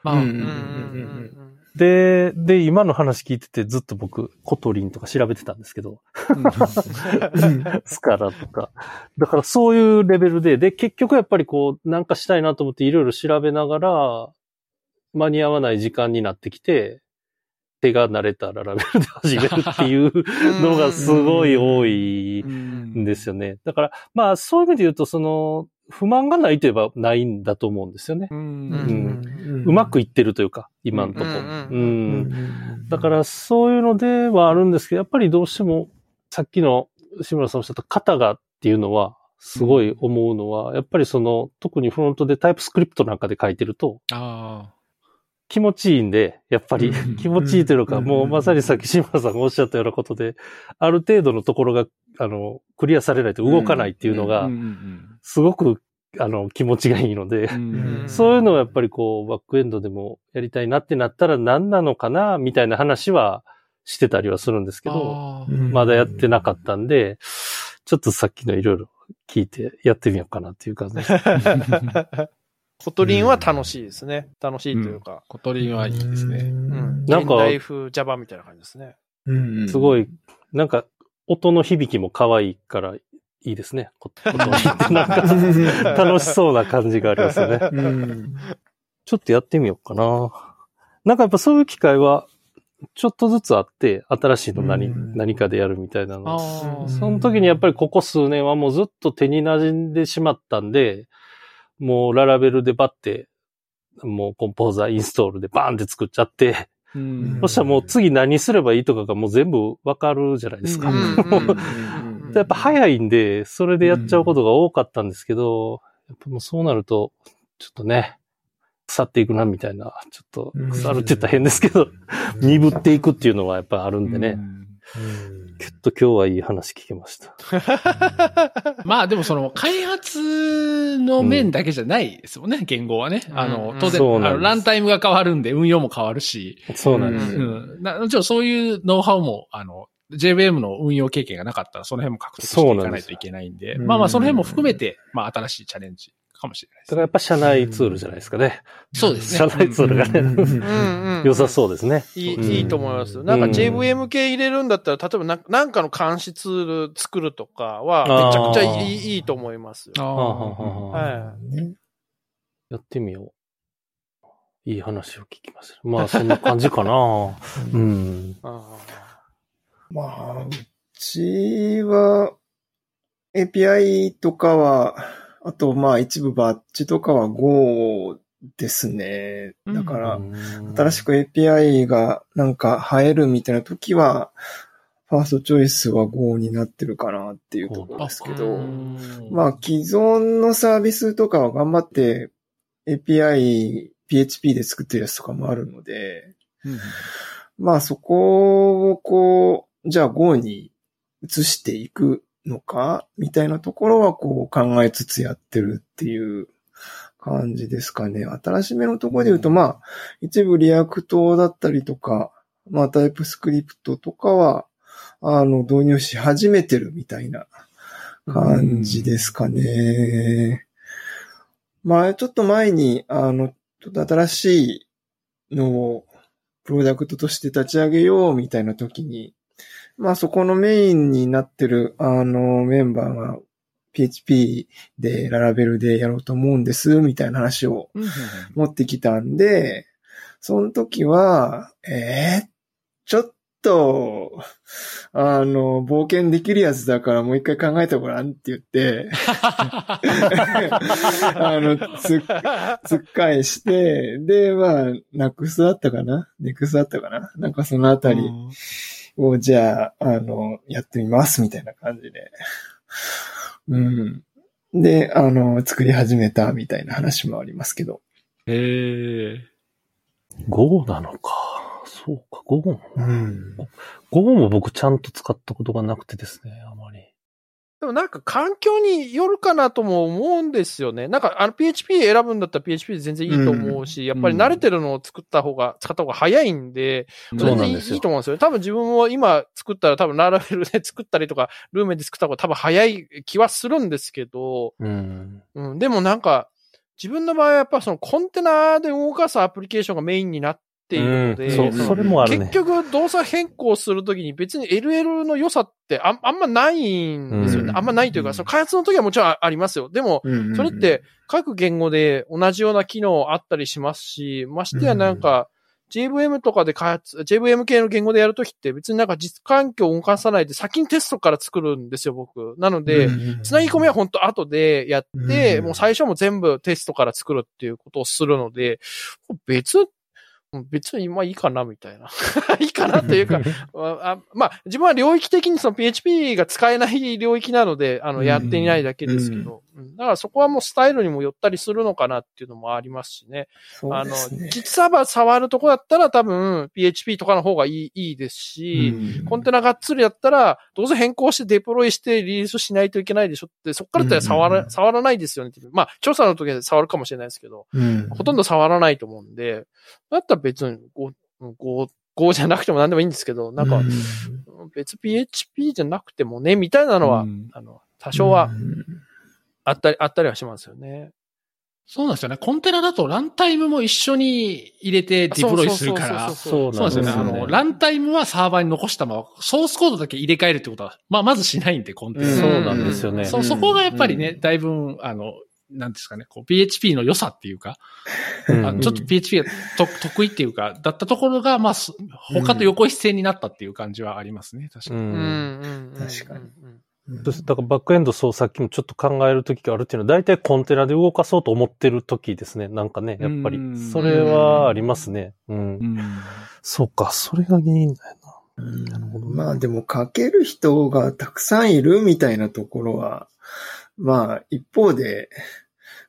で、で、今の話聞いててずっと僕、 Kotlin とか調べてたんですけど、(laughs) Scala とか。だからそういうレベルで、で、結局やっぱりこう、なんかしたいなと思っていろいろ調べながら、間に合わない時間になってきて、手が慣れた Laravel で始めるっていう (laughs) (laughs) のがすごい多いんですよね。だから、まあそういう意味で言うと、その、不満がないといえばないんだと思うんですよね。う。まくいってるというか、今のとこ。うんううんん。だからそういうのではあるんですけど、やっぱりどうしても、さっきの志村さんおっしゃった型がっていうのは、すごい思うのは、やっぱりその、特にフロントでタイプスクリプトなんかで書いてると、あ気持ちいいんで、やっぱりうん。気持ちいいというのか、うん。もうまさにさっき志村さんがおっしゃったようなことで、ある程度のところが、あの、クリアされないと動かないっていうのあ。がすごくあの、気持ちがいいので、うんそういうのをやっぱりこう、バックエンドでもやりたいなってなったら何なのかな、みたいな話はしてたりはするんですけど、まだやってなかったんで、ちょっとさっきのいろいろ聞いてやってみようかなっていう感じです。(laughs) Kotlin は楽しいですね。楽しいというか。 Kotlin はいいですね。うん。なんか現代風 Java みたいな感じですね。うんすごい、なんか、音の響きも可愛いからいいですね。こことにってなんか、(laughs) 楽しそうな感じがありますよね。うんちょっとやってみようかな。なんかやっぱそういう機会は、ちょっとずつあって、新しいの何、うん何かでやるみたいなの。その時にやっぱりここ数年はもうずっと手に馴染んでしまったんで、もうララベルでバッて、もうコンポーザーインストールでバーンって作っちゃって、うん。そしたらもう次何すればいいとかがもう全部わかるじゃないですか。うん。うん。うん。(laughs) やっぱ早いんで、それでやっちゃうことが多かったんですけど、やっぱもうそうなると、ちょっとね、腐っていくなみたいな、ちょっと腐るって言ったら変ですけど、鈍っていくっていうのはやっぱあるんでね。きっと今日はいい話聞けました。(laughs) まあでもその開発の面だけじゃないですもんね、言語はね。あのう、ん当然、あのランタイムが変わるんで運用も変わるし、そうなんですうよ。ん。なもちろんそういうノウハウも、あの、JVM の運用経験がなかったらその辺も獲得していかないといけないんで、んまあまあその辺も含めて、まあ新しいチャレンジかもしれないですだからやっぱ社内ツールじゃないですかね。そうですね。社内ツールがね、うんうん。(laughs) 良さそうですね。いい、うんいいと思います。なんかうん JVM 系入れるんだったら、例えばななんかの監視ツール作るとかは、めちゃくちゃいいいいと思いますよ。あはあはあはあはあはやってみよう。いい話を聞きました。まあそんな感じかな。(laughs) うん。い。あまあ、うちは、API とかは、あと、まあ、一部バッチとかは Go ですね。だから、新しく API がなんか生えるみたいな時は、ファーストチョイスは Go になってるかなっていうところですけうど、んまあ、既存のサービスとかは頑張って API、PHP で作ってるやつとかもあるので、まあそこをこう、じゃあ Go に移していくのかみたいなところはこう考えつつやってるっていう感じですかね。新しめのところで言うとまあ一部 React だったりとか、まあ TypeScript とかはあの導入し始めてるみたいな感じですかね。まあちょっと前にあのちょっと新しいのをプロダクトとして立ち上げようみたいな時に、まあそこのメインになってる、あの、メンバーが PHP でララベルでやろうと思うんです、みたいな話をうん持ってきたんで、その時は、えー、ちょっと、あの、冒険できるやつだからもう一回考えてごらんって言って、あの、つつっ返して、で、まあ、ナックスだったかな？ネクスだったかな？なんかそのあたりを、じゃあ、あの、やってみます、みたいな感じで。うん。で、あの、作り始めた、みたいな話もありますけど。へえ。Go なのか。そうか、Go も。うん。Go も僕ちゃんと使ったことがなくてですね。でもなんか環境によるかなとも思うんですよね。なんかあの PHP 選ぶんだったら PHP で全然いいと思うし、やっぱり慣れてるのを作った方が、使った方が早いんで、全然いいなんですよいいと思うんですよ。多分自分も今作ったら多分ララベルで作ったりとか、ルーメンで作った方が多分早い気はするんですけど、うん。うん、でもなんか、自分の場合はやっぱそのコンテナで動かすアプリケーションがメインになっているので、うんそう、それもあるね。結局動作変更するときに別に LL の良さってあんあんまないんですよね。うんあんまないというか、その開発の時はもちろんありますよ。でも、うんそれっ、て各言語で同じような機能あったりしますし、ましてやなんか、JVM とかで開発、JVM 系の言語でやるときって別になんか実環境を動かさないで先にテストから作るんですよ、僕。なので、つなぎ込みは本当後でやって、うんもう最初も全部テストから作るっていうことをするので、別、うん別にまあいいかな、みたいな。(laughs) いいかなというか、(laughs) あまあ、自分は領域的にその PHP が使えない領域なので、あの、うん。やっていないだけですけど、うん。だからそこはもうスタイルにも寄ったりするのかなっていうのもありますしね。あの実サーバー触るとこだったら多分 PHP とかの方がいいいいですし、うん。コンテナがっつりやったら、どうせ変更してデプロイしてリリースしないといけないでしょって、そっからだったら触ら、触らないですよね。まあ、調査の時は触るかもしれないですけど、うん。ほとんど触らないと思うんで、だったら別に5、5、5じゃなくても何でもいいんですけど、なんかう、別 PHP じゃなくてもね、みたいなのは、うんあの、多少はうんあったり、あったりはしますよね。そうなんですよね。コンテナだとランタイムも一緒に入れてディプロイするから。そうなんですよね。あの、ランタイムはサーバーに残したまま、ソースコードだけ入れ替えるってことは、まあ、まずしないんで、コンテナ。うんそうなんですよね。そ、そこがやっぱりね、うだいぶ、あの、なんですかね、こう、PHP の良さっていうか、うんあのちょっと PHP がと得意っていうか、だったところが、まあ、す他と横一線になったっていう感じはありますね、確かに。うん。確かにだからバックエンド操作機もちょっと考える時があるっていうのは、大体コンテナで動かそうと思ってる時ですね。なんかね、やっぱりうん。それはありますね。うん。うんそうか、それが原因だよな。うんなるほどねまあでも書ける人がたくさんいるみたいなところは、まあ一方で、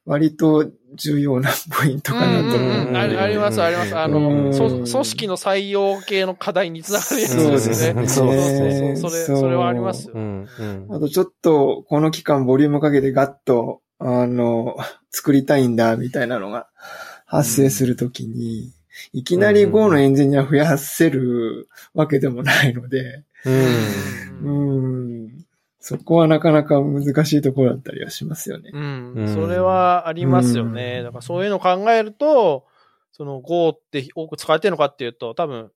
割と重要なポイントかなと思う。うんうんあります、あります。あうの、組織の採用系の課題につながるやつですね。そうですねそうそうそれそれはありますようん。うん。あとちょっと、この期間ボリュームかけてガッと、あの、作りたいんだ、みたいなのが発生するときに、いきなり Go のエンジニア増やせるわけでもないので、うん。うん、そこはなかなか難しいところだったりはしますよね。うんうんそれはありますよね。うんだからそういうのを考えると、その Go って多く使われてるのかっていうと、多分、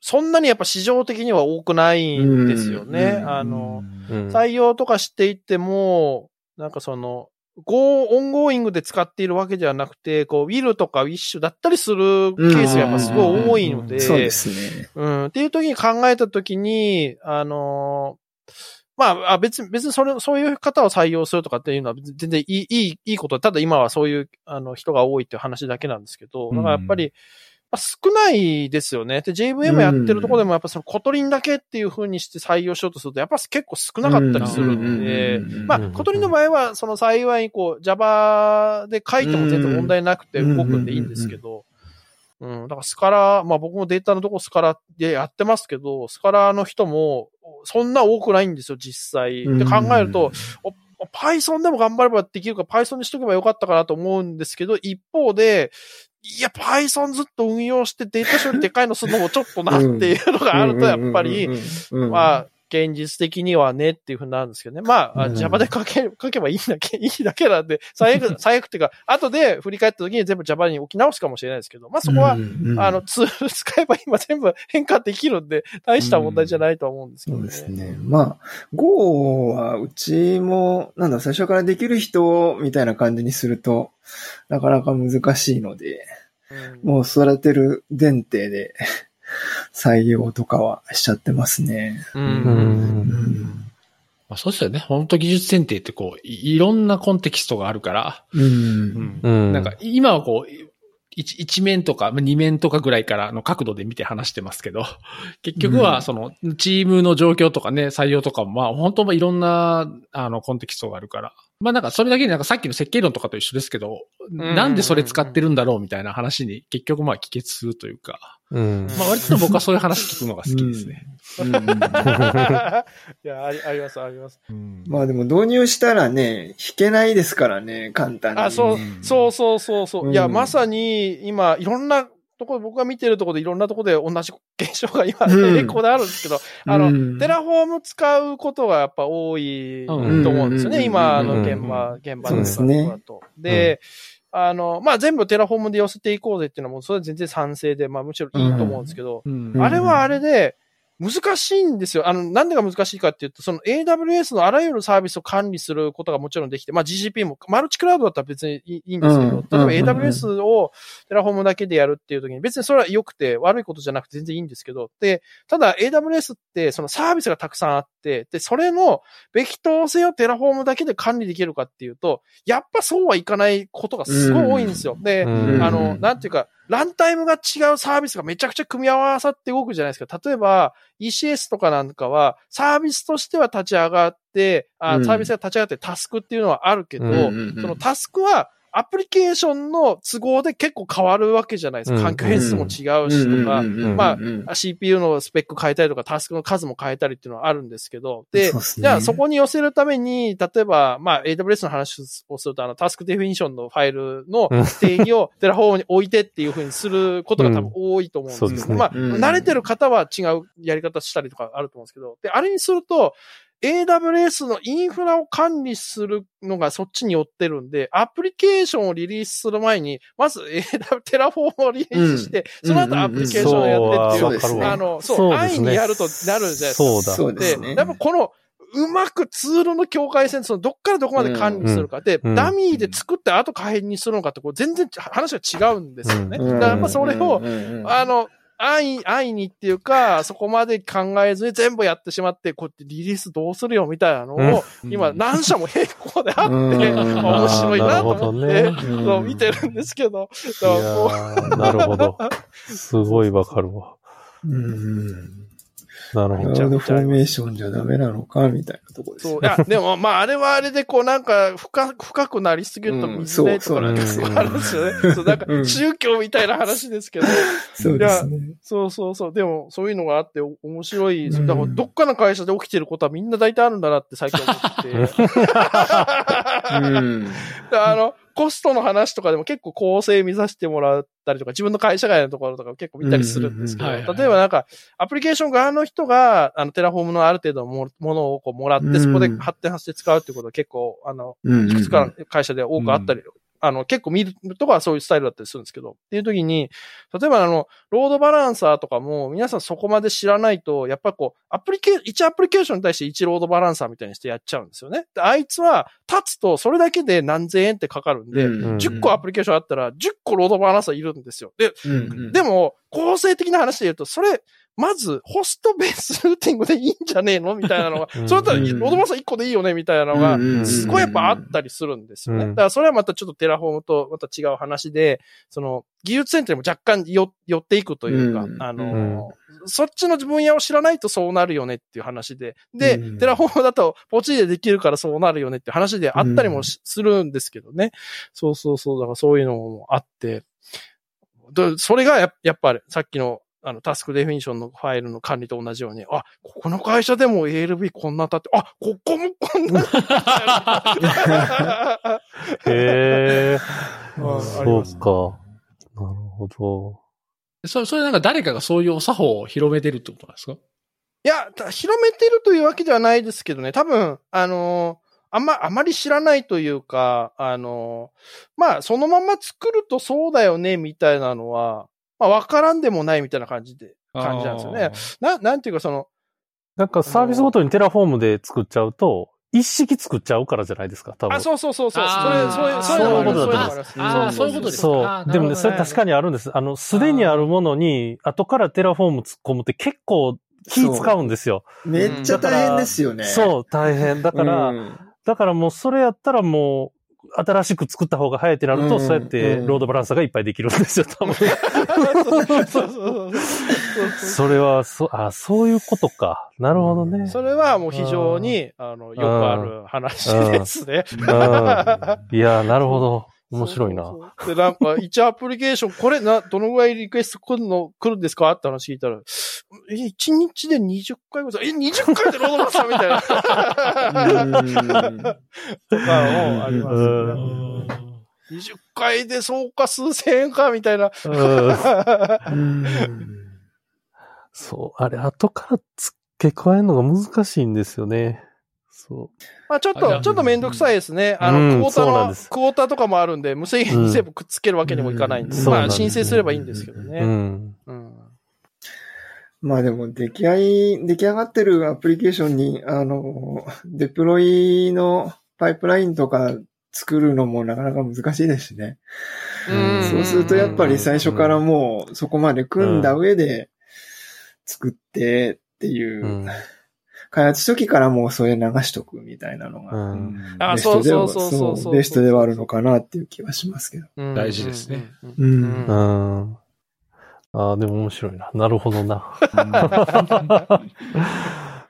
そんなにやっぱ市場的には多くないんですよね。うんあの、うん採用とかしていっても、なんかその、Go、オンゴーイングで使っているわけではなくて、こう、Will とか Wish だったりするケースがやっぱすごい多いので、そうですね。うん。っていう時に考えた時に、あのーまあ、あ別に、別にそれ、そういう方を採用するとかっていうのは全然いい、いい、いいこと。ただ今はそういう、あの、人が多いっていう話だけなんですけど、だからやっぱり、まあ少ないですよね。で、JVM やってるところでもやっぱその Kotlin だけっていう風にして採用しようとすると、やっぱ結構少なかったりするので、まあ、うん Kotlin の場合は、その幸いにこう、Java で書いても全然問題なくて動くんでいいんですけど、うん、だから Scala、まあ僕もデータのとこ Scala でやってますけど、 Scala の人もそんな多くないんですよ、実際。で考えると、お Python でも頑張ればできるか、Python にしとけばよかったかなと思うんですけど、一方で、いや、Python ずっと運用してデータ処理でかいのするのもちょっとなっていうのがあると、やっぱり、まあ、現実的にはねっていうふうになるんですけどね。まあ、うん Java で書け、(laughs) 書けばいいだけ、(laughs) いいだけなんで、最悪、(laughs) 最悪っていうか、後で振り返った時に全部 Java に置き直すかもしれないですけど、まあそこは、あの、ツール使えば今全部変化できるんで、大した問題じゃないと思うんですけどね。そうですね。まあ、Go はうちも、なんだ、最初からできる人みたいな感じにすると、なかなか難しいので、うんもう育てる前提で採用とかはしちゃってますね。う。うん。うんまあ、そうですよね。本当技術選定ってこう、いいろんなコンテキストがあるから、う。うんうん。なんか、今はこう、一一面とかまあ二面とかぐらいからの角度で見て話してますけど、(laughs) 結局うんはそのチームの状況とかね、採用とかもまあ本当いろんなあのコンテキストがあるから。まあなんかそれだけになんかさっきの設計論とかと一緒ですけど、んなんでそれ使ってるんだろうみたいな話に結局まあ帰結するというか、うん。まあ割と僕はそういう話聞くのが好きですね。うんいや、ありあります、あります。(laughs) まあでも導入したらね、弾けないですからね、簡単に。あ、そううん、そうそうそうそう。うんいや、まさに今、いろんなところ、僕が見てるところでいろんなところで同じ現象が今、うん並行であるんですけど、あの、うん Terraform 使うことがやっぱ多いとうん思うんですよね。うん今のうん現場、現場のそうですねだと。で、あの、まあ、全部 Terraform で寄せていこうぜっていうのはもうそれは全然賛成で、まあ、むしろいいと思うんですけど、うん。うん。あれはあれで、難しいんですよ。あの、なんでが難しいかっていうと、その AWS のあらゆるサービスを管理することがもちろんできて、まあ GCP も、マルチクラウドだったら別にいいんですけど、うん例えば AWS を Terraform だけでやるっていう時に、別にそれは良くて悪いことじゃなくて全然いいんですけど、で、ただ AWS ってそのサービスがたくさんあって、で、それの冪等性を Terraform だけで管理できるかっていうと、やっぱそうはいかないことがすごい多いんですよ。で、うんあの、なんていうか、ランタイムが違うサービスがめちゃくちゃ組み合わさって動くじゃないですか。例えば、ECS とかなんかは、サービスとしては立ち上がって、あうんサービスが立ち上がってタスクっていうのはあるけど、うんうんそのタスクは、アプリケーションの都合で結構変わるわけじゃないですか。うん。環境変数も違うしとか、まあ CPU のスペック変えたりとか、タスクの数も変えたりっていうのはあるん。ですけど、で、そうっすねじゃあそこに寄せるために、例えば、まあ AWS の話をすると、あの、タスクデフィニションのファイルのうん。定義を Terraform に置いてっていうふうにすることが多分多いと思うん。ですけど、そうですねまあ、うん。慣れてる方は違うやり方したりとかあると思うん。ですけど、で、あれにすると、AWS のインフラを管理するのがそっちに寄ってるんで、アプリケーションをリリースする前に、まず AW Terraform をリリースして、うん。その後アプリケーションをやってっていう、そうですねあの、そう、そうですね。安易にやるとなるじゃないですか。そうだ。で、ね。やっぱこの、うまくツールの境界線、そのどっからどこまで管理するか。で、うん。ダミーで作って後改変にするのかって、こう全然話が違うんですよね。うん。だからやっぱそれを、うん。あの、安易、安易にっていうか、(laughs) そこまで考えずに全部やってしまって、こうやってリリースどうするよみたいなのを、今何社も並行であって、うん。面白いなと思って、そう見てるんですけど、なるほど。(laughs) すごいわかるわ。うんなるほど。クラウドフォーメーションじゃダメなのかみたいなところですそう。ね。いや、(laughs) でも、まあ、あれはあれで、こう、なんか、深、深くなりすぎるとうん水ねとかなんかそうあるんですよね。そう、なんかう、ん宗教みたいな話ですけど、そうですね。そうそうそう。でも、そういうのがあって、お面白い。うんだから、どっかの会社で起きてることはみんな大体あるんだなって最近思ってて。うん。(laughs) あの、コストの話とかでも結構構成見させてもらったりとか、自分の会社外のところとか結構見たりするんですけど、例えばなんか、アプリケーション側の人が、あの、 Terraform のある程度のもものをこうもらって、うん。そこで発展させて使うっていうことは結構、あの、うんいくつかの会社で多くあったり、あの、結構見るとかはそういうスタイルだったりするんですけど、っていう時に、例えばあの、ロードバランサーとかも、皆さんそこまで知らないと、やっぱりこう、アプリケー、1アプリケーションに対して1ロードバランサーみたいにしてやっちゃうんですよね。であいつは、立つとそれだけで何千円ってかかるんで、うん10個アプリケーションあったら、10個ロードバランサーいるんですよ。で、うんでも、構成的な話で言うと、それ、まず、ホストベースルーティングでいいんじゃねえのみたいなのが、(laughs) うん。それだったら、うん。ロードバランサー1個でいいよねみたいなのが、すごいやっぱあったりするんですよね。うん。だからそれはまたちょっと Terraform とまた違う話で、その、技術センターにも若干よ寄っていくというか、うん。あの、うん。そっちの分野を知らないとそうなるよねっていう話で、で、うん。 Terraform だとポチでできるからそうなるよねっていう話であったりもしするんですけどね。そうそうそう、だからそういうのもあって、でそれがややっぱりさっきのあの、タスクデフィニションのファイルの管理と同じように、あ、ここの会社でも ALB こんな立って、あ、ここもこんな (laughs) へえ。(laughs) うんありそうか。なるほど。それ、それなんか誰かがそういうお作法を広めてるってことなんですか？いや、た広めてるというわけではないですけどね、多分、あのーあんま、あまり知らないというか、あのーまあ、そのまま作るとそうだよね、みたいなのは、まあ、わからんでもないみたいな感じで、感じなんですよね。な、なんていうかその、なんかサービスごとに Terraform で作っちゃうと、一式作っちゃうからじゃないですか、多分。あ、そうそうそうそう、そあれ、ーそういう、そういうのもあるそういうことだと思うそういますそういうことですかそう。でもね、それ確かにあるんです。あの、すでにあるものに、後から Terraform 突っ込むって結構気使うんですよ。めっちゃ大変ですよね。そう、大変。だから、うんだからもうそれやったらもう、新しく作った方が早いってなると、うんそうやってロードバランサーがいっぱいできるんですよ、(laughs) 多分。それは、そ、あ、そういうことか。なるほどね。それはもう非常に、あの、よくある話ですね。うん。いや、なるほど。面白いな。そうそうそうで、なんか、1アプリケーション、これな、どのぐらいリクエスト来るの、来るんですか？って話聞いたら、え、1日で20回ぐらい、え、20回でロードバスターみたいな。うんとかもありますうね。ん20回でそうか数千円かみたいな。そう、あれ、後から付け加えるのが難しいんですよね。そまあちょっと、ちょっとめんどくさいですね。あの、うんクォーターの、クォーターとかもあるんで、無制限に全部くっつけるわけにもいかないんで、うんまあ申請すればいいんですけどう。うね。ん。うん。まあでも、出来合い、出来上がってるアプリケーションに、あの、デプロイのパイプラインとか作るのもなかなか難しいですしね。うんそうするとやっぱり最初からもうそこまで組んだ上で作ってっていううん開発初期からもうそれ流しとくみたいなのうが、ん。あベストでは、そうそうそうそうそうベストではあるのかなっていう気はしますけど。うん大事ですね。うんうんうんうん。ああ、でも面白いな。なるほどな。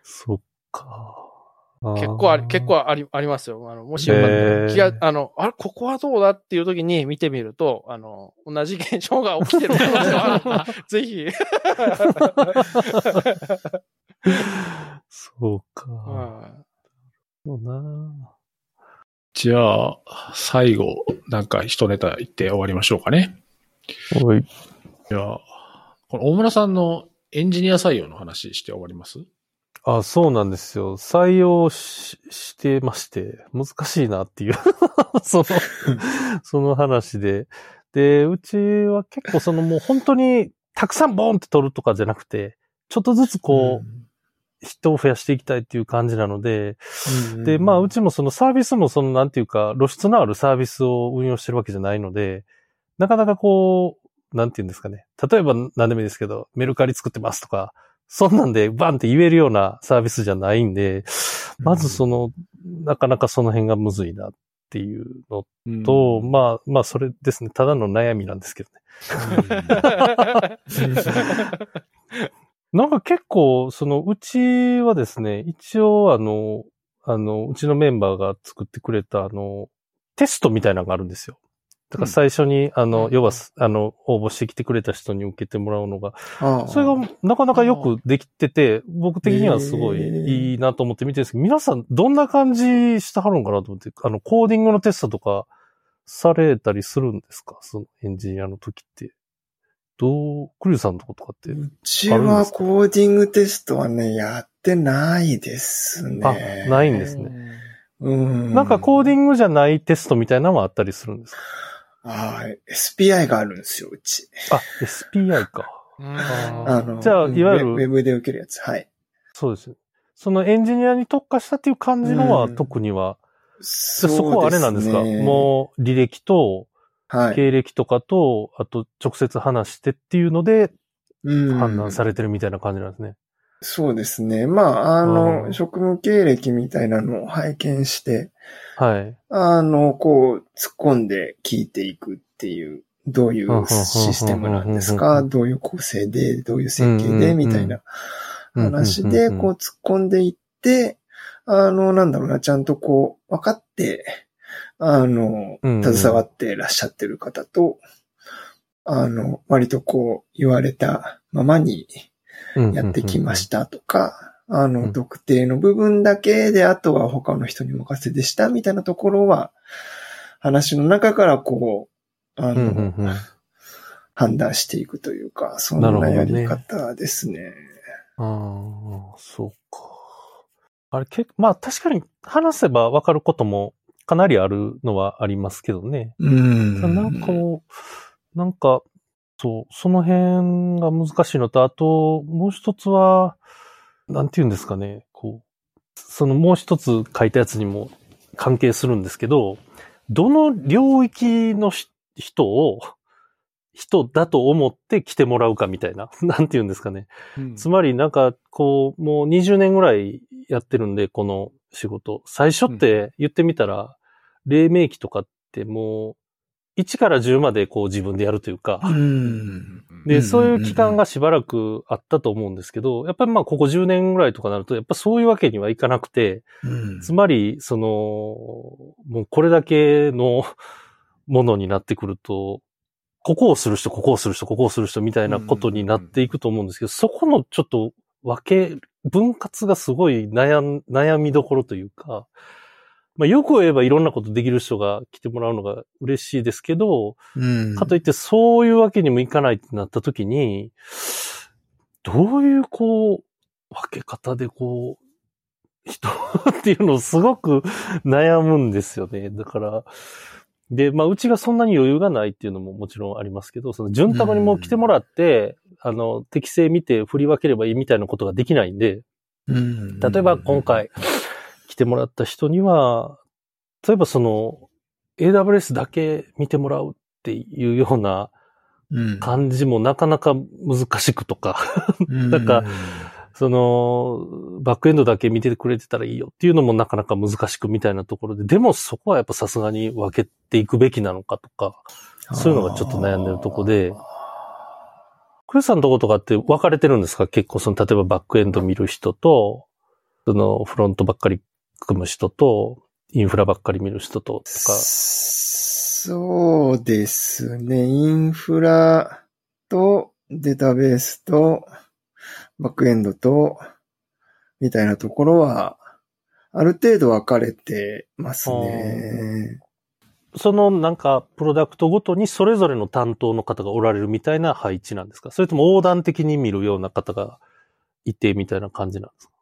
そっか。結構あり、結構。構あり、ありますよ。あの、もしよかったら気が、あの、あれ、ここはどうだっていう時に見てみると、あの、同じ現象が起きてる可能性があるので (laughs) ぜひ。(laughs) そうか。はいそうな。じゃあ、最後、なんか一ネタ言って終わりましょうかね。おい。じゃあ、この大村さんのエンジニア採用の話して終わります？あ、そうなんですよ。採用ししてまして、難しいなっていう、(laughs) その、(laughs) その話で。で、うちは結構そのもう本当にたくさんボーンって取るとかじゃなくて、ちょっとずつこう、人を増やしていきたいっていう感じなので、うんで、まあ、うちもそのサービスもその、なんていうか、露出のあるサービスを運用してるわけじゃないので、なかなかこう、なんていうんですかね。例えば何でもいいですけど、メルカリ作ってますとか、そんなんでバンって言えるようなサービスじゃないんで、まずその、なかなかその辺がむずいなっていうのと、まあ、まあ、それですね。ただの悩みなんですけどね。(laughs) なんか結構、その、うちはですね、一応あの、あの、うちのメンバーが作ってくれた、あの、テストみたいなのがあるんですよ。だから最初に、あの、うん。要は、あの、応募してきてくれた人に受けてもらうのが、それがなかなかよくできてて、僕的にはすごいいいなと思って見てるんですけど、皆さんどんな感じしてはるんかなと思って、あの、コーディングのテストとかされたりするんですか？そのエンジニアの時って。どう、クリュウさんのとことかって。うちはコーディングテストはね、やってないですね。あないんですねうん。なんかコーディングじゃないテストみたいなのもあったりするんですか？ああ、SPI があるんですよ、うち。あ、SPI か。(laughs) うんあの、じゃあうんいわゆるウェブで受けるやつ。はい。そうです。そのエンジニアに特化したっていう感じのはうん特には、そこはあれなんですか？もう履歴とう、はい。経歴とかと、あと直接話してっていうのでうん判断されてるみたいな感じなんですね。そうですね。まあ、あうの、ん職務経歴みたいなのを拝見して、はい。あの、こう、突っ込んで聞いていくっていう、どういうシステムなんですか？どういう構成で、どういう設計で、みたいな話で、こう、突っ込んでいって、あの、なんだろうな、ちゃんとこう、分かって、あの、携わってらっしゃってる方と、あの、割とこう、言われたままに、やってきましたとか、あの、うん。特定の部分だけで、あとは他の人にお任せでしたみたいなところは、話の中からこう、あの、判断していくというか、そんなやり方ですね。ああ、そうか。あれ、けまあ確かに話せばわかることもかなりあるのはありますけどね。うん。なんかもう、なんか、そう、その辺が難しいのと、あと、もう一つは、なんて言うんですかね、こう、そのもう一つ書いたやつにも関係するんですけど、どの領域のし人を、人だと思って来てもらうかみたいな、(laughs) なんて言うんですかね。つまりなんか、こう、もう20年ぐらいやってるんで、この仕事。最初って言ってみたら、黎明期とかってもう、1から10までこう自分でやるというか、うん。で、うんそういう期間がしばらくあったと思うんですけど、やっぱりまあここ10年ぐらいとかなると、やっぱそういうわけにはいかなくて、うん。つまり、その、もうこれだけの (laughs) ものになってくると、ここをする人、ここをする人、ここをする人みたいなことになっていくと思うんですけど、そこのちょっと分け、分割がすごい悩ん悩みどころというか、まあよく言えばいろんなことできる人が来てもらうのが嬉しいですけど、うん。かといってそういうわけにもいかないってなった時に、どういうこう、分け方でこう、人 (laughs) っていうのをすごく悩むんですよね。だから、で、まあ、うちがそんなに余裕がないっていうのももちろんありますけど、その、潤沢にもう来てもらって、あの、適正見て振り分ければいいみたいなことができないんで、うん。例えば今、回来てもらった人には、例えばその AWS だけ見てもらうっていうようなうん。感じもなかなか難しくとか、(laughs) なんかその、バックエンドだけ見てくれてたらいいよっていうのもなかなか難しくみたいなところで、でもそこはやっぱさすがに分けていくべきなのかとか、そういうのがちょっと悩んでるとこで、クリスさんのとことかって分かれてるんですか？結構その、例えばバックエンド見る人と、そのフロントばっかり組む人と、インフラばっかり見る人と、とか。そうですね。インフラとデータベースとバックエンドとみたいなところはある程度分かれてますね。そのなんかプロダクトごとにそれぞれの担当の方がおられるみたいな配置なんですか？それとも横断的に見るような方がいてみたいな感じなんですか？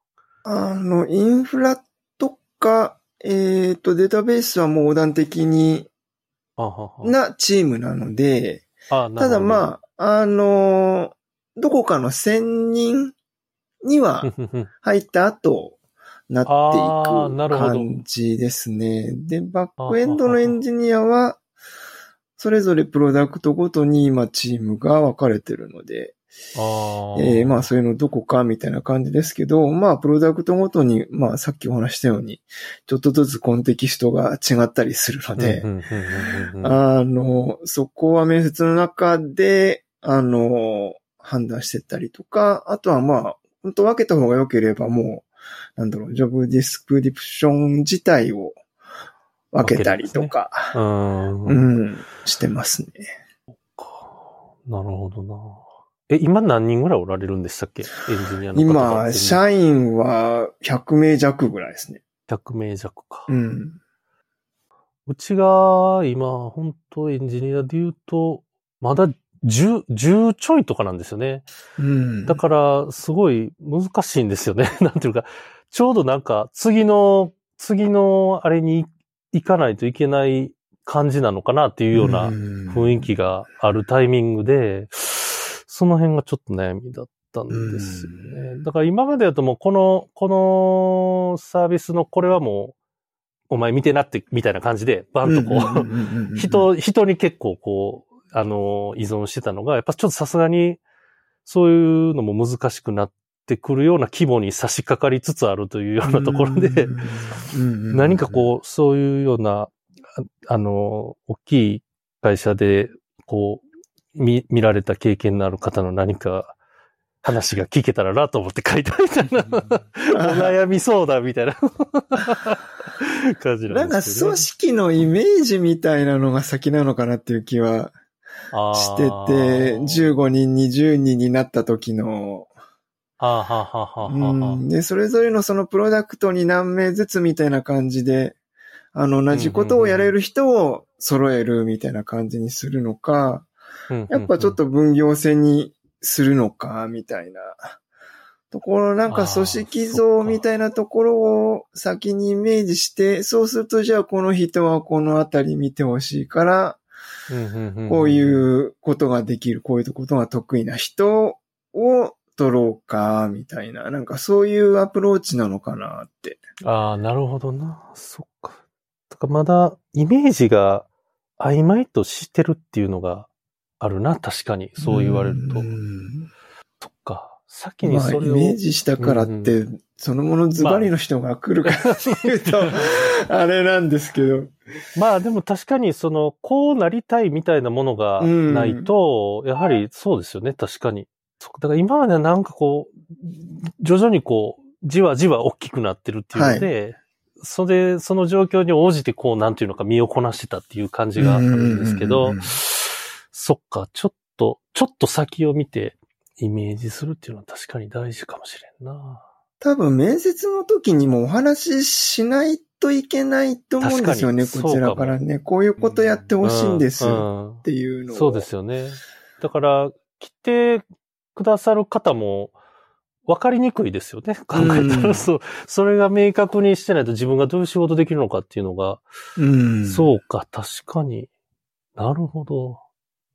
あの、インフラとか、えっ、ー、と、データベースはもう横断的になチームなので、ただまあ、あの、どこかの専任には入った後、なっていく感じですね。で、バックエンドのエンジニアは、それぞれプロダクトごとに今チームが分かれてるので、あえー、まあそういうのどこかみたいな感じですけど、まあプロダクトごとに、まあさっきお話したように、ちょっとずつコンテキストが違ったりするので、あの、そこは面接の中で、あの、判断してったりとか、あとはまあ、本当分けた方が良ければもう、なんだろう、ジョブディスクリプション自体を分けたりとか、うん、うん、してますね。なるほどな。え、今何人ぐらいおられるんでしたっけ？エンジニアの方今、社員は100名弱ぐらいですね。100名弱か。うん。うちが今、本当エンジニアで言うと、まだ10、10ちょいとかなんですよね。うん。だから、すごい難しいんですよね。(laughs) なんていうか、ちょうどなんか、次の、次のあれに行かないといけない感じなのかなっていうような雰囲気があるタイミングで、その辺がちょっと悩みだったんですよね。だから今までだともうこの、このサービスのこれはもう、お前見てなって、みたいな感じで、バンとこう、人、人に結構こう、あの、依存してたのが、やっぱちょっとさすがに、そういうのも難しくなってくるような規模に差し掛かりつつあるというようなところで、何かこう、そういうような、あの、大きい会社で、こう、見、見られた経験のある方の何か話が聞けたらなと思って書いてみたいな。お悩み相談みたいな。(laughs) 感じなんですね。なんか組織のイメージみたいなのが先なのかなっていう気はしてて、15人、20人になった時の、ははははで、それぞれのそのプロダクトに何名ずつみたいな感じで、あの、同じことをやれる人を揃えるみたいな感じにするのか、やっぱちょっと分業制にするのか、みたいな。ところ、なんか組織像みたいなところを先にイメージして、そうするとじゃあこの人はこのあたり見てほしいから、こういうことができる、こういうことが得意な人を取ろうか、みたいな、なんかそういうアプローチなのかなって。ああ、なるほどな。そっか。だからまだイメージが曖昧としてるっていうのがあるな、確かに。そう言われると。そっか。先にそれを。まあ、イメージしたからって、うん、そのものズバリの人が来るかっていうと、あれなんですけど。(laughs) まあでも確かにその、こうなりたいみたいなものがないと、やはりそうですよね、確かに。だから今まではなんかこう、徐々にこう、じわじわ大きくなってるっていうので、はい、それ、その状況に応じてこう、なんていうのか身をこなしてたっていう感じがあるんですけど、そっか、ちょっと、ちょっと先を見てイメージするっていうのは確かに大事かもしれんな。多分面接の時にもお話ししないといけないと思うんですよね、こちらからね。こういうことやってほしいんですっていうのを、そうですよね。だから、来てくださる方も、わかりにくいですよね。考えたら、そう。それが明確にしてないと自分がどういう仕事できるのかっていうのが、うん、そうか、確かに。なるほど。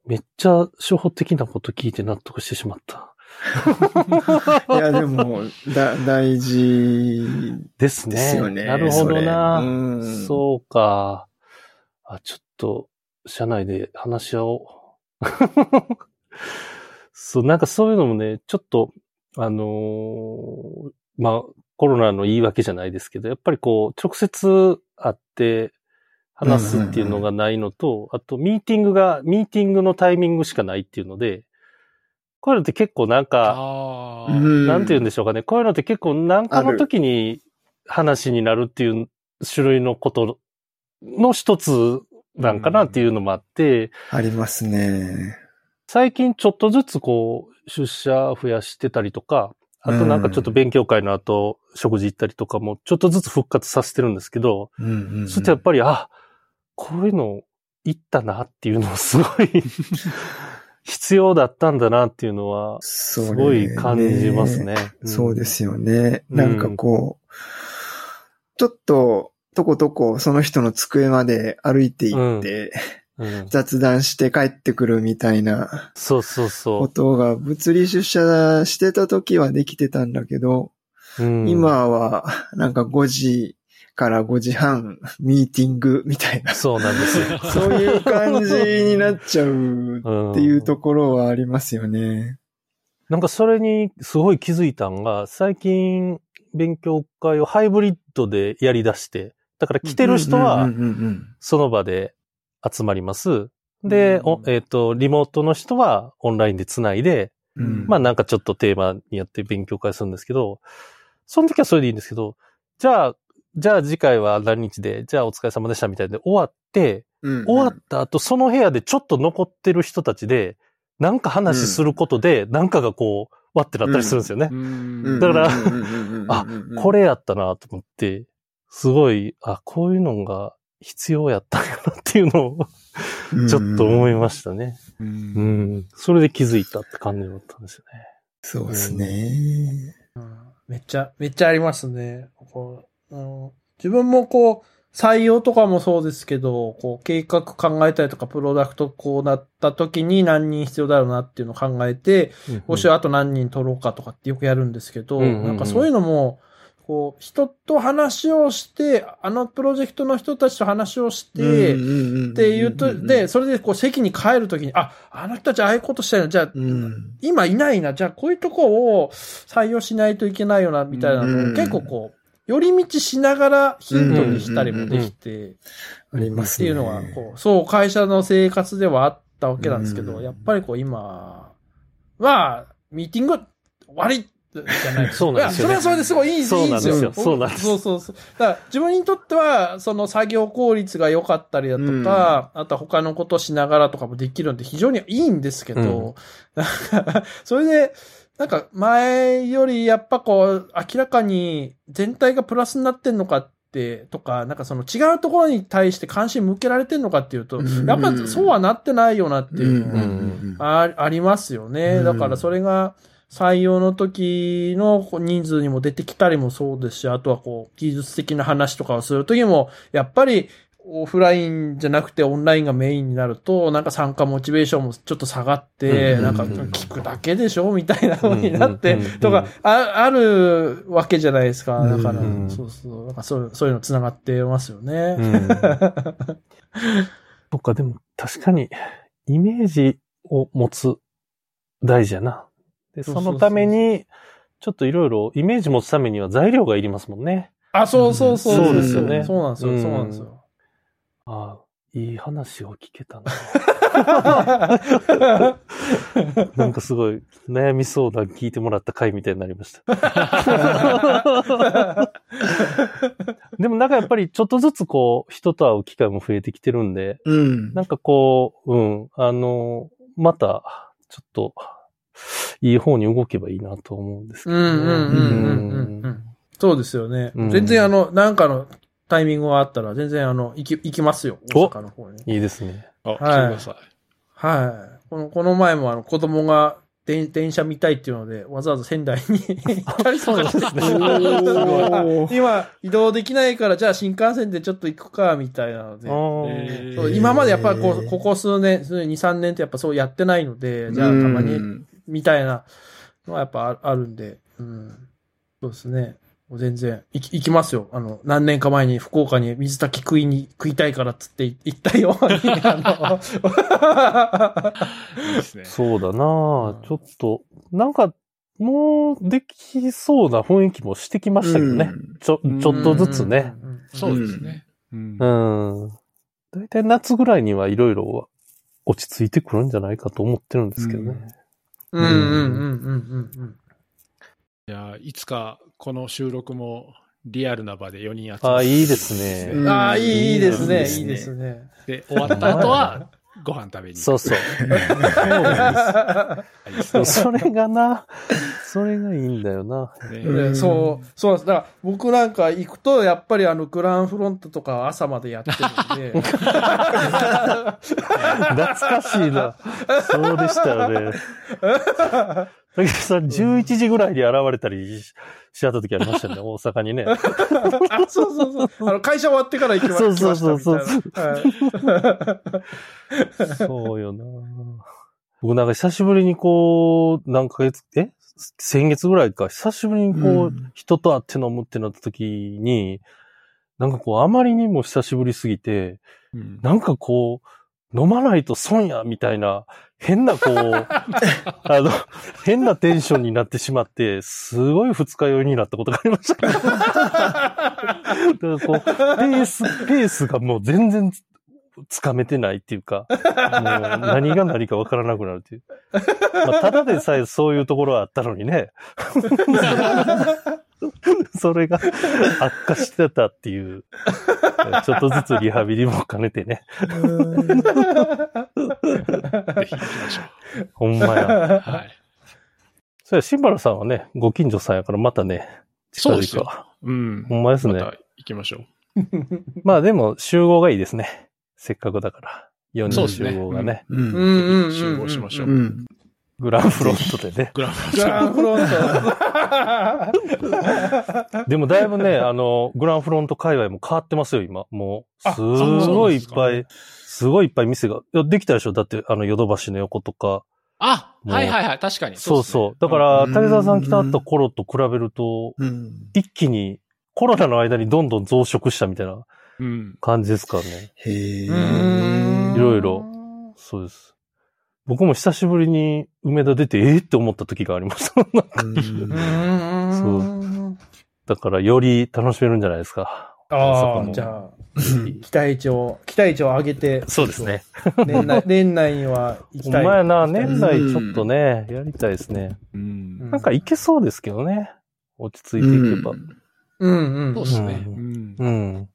めっちゃ初歩的なこと聞いて納得してしまった。(laughs) いや、でも、だ、大事ですね。ですよね。なるほどな。うそうか。あ、ちょっと、社内で話し合おう。(laughs) そう、なんかそういうのもね、ちょっとあのーまあ、コロナの言い訳じゃないですけど、やっぱりこう、直接会って話すっていうのがないのと、あと、ミーティングが、ミーティングのタイミングしかないっていうので、こういうのって結構なんか、なんて言うんでしょうかね。こういうのって結構何かの時に話になるっていう種類のことの一つなんかなっていうのもあって、ありますね。最近ちょっとずつこう、出社増やしてたりとか、あとなんかちょっと勉強会の後、食事行ったりとかもちょっとずつ復活させてるんですけど、うんうんうんそしてやっぱり、あ、こういうの行ったなっていうのをすごい必要だったんだなっていうのは、すすごい感じますね。んそうですよね。うんなんかこう、ちょっと、とことこその人の机まで歩いていって、うん雑談して帰ってくるみたいなそうそうそことが物理出社してた時はできてたんだけど、う。うん今はなんか5時から5時半ミーティングみたいな、そうなんですよ。(laughs) そういう感じになっちゃううんっていうところはありますよね。なんかそれにすごい気づいたんが、最近勉強会をハイブリッドでやり出して、だから来てる人はその場で集まります。で、えっ、と、リモートの人はオンラインでつないで、うんうんまあなんかちょっとテーマにやって勉強会するんですけど、その時はそれでいいんですけど、じゃあ、じゃあ次回は何日で、じゃあお疲れ様でしたみたいで終わって、うん終わった後、その部屋でちょっと残ってる人たちで、なんか話することで、なんかがこう、わってなったりするんですよね。うんだからあこれやったなと思って、すごい、あ、こういうのが必要やったんやなっていうのを、ちょっと思いましたね。ううんん。それで気づいたって感じだったんですよね。そうですね。うんめっちゃ、めっちゃありますね。こうあの自分もこう、採用とかもそうですけど、こう、計画考えたりとか、プロダクトこうなった時に何人必要だろうなっていうのを考えて、募集あと何人取ろうかとかってよくやるんですけど、うんうんうん。なんかそういうのも、こう、人と話をして、あのプロジェクトの人たちと話をして、っていうと、で、それでこう席に帰るときに、あ、あの人たちああいうことしたいの、じゃあ、うん、今いないな、じゃあこういうとこを採用しないといけないよな、みたいなのうん。を結構こう、寄り道しながらヒントにしたりもできて、ありますね。っていうのは、こう、そう、会社の生活ではあったわけなんですけど、うん。やっぱりこう今は、ミーティング終わりじゃないそうなんですよね。いやそれはそれですごいいいそうなんですよいいそうなんです。そうそうそう。だから自分にとっては、その作業効率が良かったりだとか、あとは他のことしながらとかもできるんで非常にいいんですけど、なんかそれで、なんか前よりやっぱこう、明らかに全体がプラスになってんのかって、とか、なんかその違うところに対して関心向けられてんのかっていうと、うん。やっぱそうはなってないよなっていうのはん。あありますよね。うん。だからそれが採用の時の人数にも出てきたりもそうですし、あとはこう技術的な話とかをする時も、やっぱりオフラインじゃなくてオンラインがメインになると、なんか参加モチベーションもちょっと下がって、うんなんか聞くだけでしょみたいな風になってうんうんうんうん、とか、ああるわけじゃないですか。だからうんうん、そうそう。なんかそうそういうの繋がってますよね。うん。そっか、でも確かに、イメージを持つ大事やな。で、そのために、ちょっといろいろイメージ持つためには材料がいりますもんね。あ、そうそうそう。そうですよねそうなんですよ。うんそうなんですよ。ああ、いい話を聞けたな。(laughs) なんかすごい悩み相談聞いてもらった回みたいになりました。(laughs) でもなんかやっぱりちょっとずつこう人と会う機会も増えてきてるんで、うん。なんかこう、うん、あの、またちょっといい方に動けばいいなと思うんですけど。そうですよね。うん全然あの、なんかのタイミングがあったら、全然あの、行き、行きますよ。お大阪の方に。いいですね。あ、来てください。はい。この、この前もあの、子供が電電車見たいっていうので、わざわざ仙台に (laughs) 行ったりとかしておー今、移動できないから、じゃあ新幹線でちょっと行くか、みたいなので。そう今までやっぱりこう、えーここ数年、数年2、3年ってやっぱそうやってないので、じゃあたまにうんみたいなのはやっぱああるんで、うん。そうですね。もう全然、行き、行きますよ。あの、何年か前に福岡に水炊き食いに、食いたいからっつって行ったように、(laughs) あいいですね。そうだなうんちょっと、なんか、もうできそうな雰囲気もしてきましたけどね。ちょ、ちょっとずつね。うんうんうん。そうですね。うんうん。だいたい夏ぐらいにはいろいろ落ち着いてくるんじゃないかと思ってるんですけどね。うんうんうんうんうんいや、いつかこの収録もリアルな場で4人集まって。ああ、いいですね。うん。ああ、いいいいですね。いいですねで終わった後は、(laughs) ご飯食べに行く。そうそう。(laughs) それがな、それがいいんだよな。ねねそう、そうなんです。だから僕なんか行くと、やっぱりあの、グランフロントとか朝までやってるんで。(laughs) 懐かしいな。そうでしたよね。だけどさ、11時ぐらいに現れたりししちゃった時ありましたね、(laughs) 大阪にね。あ、そうそうそう。あの、会社終わってから行きまそうそうそうそう。来ましたみたい。なはい。そうよな。僕なんか久しぶりにこう、何ヶ月、え？先月ぐらいか、久しぶりにこう、うん。人と会って飲むってなった時に、なんかこう、あまりにも久しぶりすぎて、うんなんかこう、飲まないと損や、みたいな、変なこう、(laughs) あの、変なテンションになってしまって、すごい二日酔いになったことがありました。(laughs) だからこう、ペース、ペースがもう全然つつかめてないっていうか、もう何が何かわからなくなるっていう。まあ、ただでさえそういうところはあったのにね。(laughs) (laughs) それが悪化してたっていう、ちょっとずつリハビリも兼ねてね。ぜひ行きましょほんまや。う。はい。それ、シンバラさんはね、ご近所さんやからまたね、近々そうですよ。うん。ほんまですね。また行きましょう。(laughs) まあでも、集合がいいですね。せっかくだから。4人集合がね。うん。うん。うん。うん。集合しましょううん。グランフロントでね。グラングランフロント。でもだいぶね、あの、グランフロント界隈も変わってますよ、今。もう、あすごいいっぱい、すごいいっぱい店が、できたでしょ？だって、あの、ヨドバシの横とか。あはいはいはい。確かに。そうそう。だから、竹澤さん来たった頃と比べると、うん。一気に、コロナの間にどんどん増殖したみたいなうん。感じですからね。へえ。うんいろいろ。そうです。僕も久しぶりに梅田出て、えー、って思った時がありました。(laughs) うんうん。だから、より楽しめるんじゃないですか。ああ、もじゃあ、(laughs) 期待値を、期待値を上げて。そうですね。年内、(laughs) 年内には行きたい。ほんまやな、年内ちょっとね、やりたいですね。うん。なんかいけそうですけどね。落ち着いていけば。うんうん。そうですね。うん。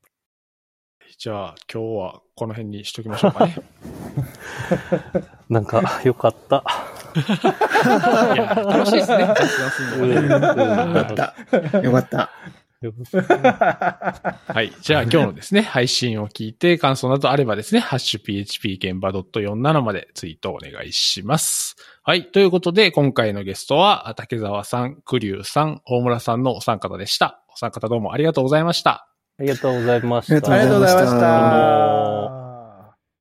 じゃあ、今日はこの辺にしときましょうかね。(laughs) なんか、よかった。いや、楽しいですね。よかった。よかった。よかったはい。じゃあ今日のですね、配信を聞いて感想などあればですね、ハッシュ php 現場 .47 までツイートお願いします。はい。ということで、今回のゲストは、竹澤さん、栗生さん、大村さんのお三方でした。お三方どうもありがとうございました。ありがとうございました。ありがとうございましたありがとうございました。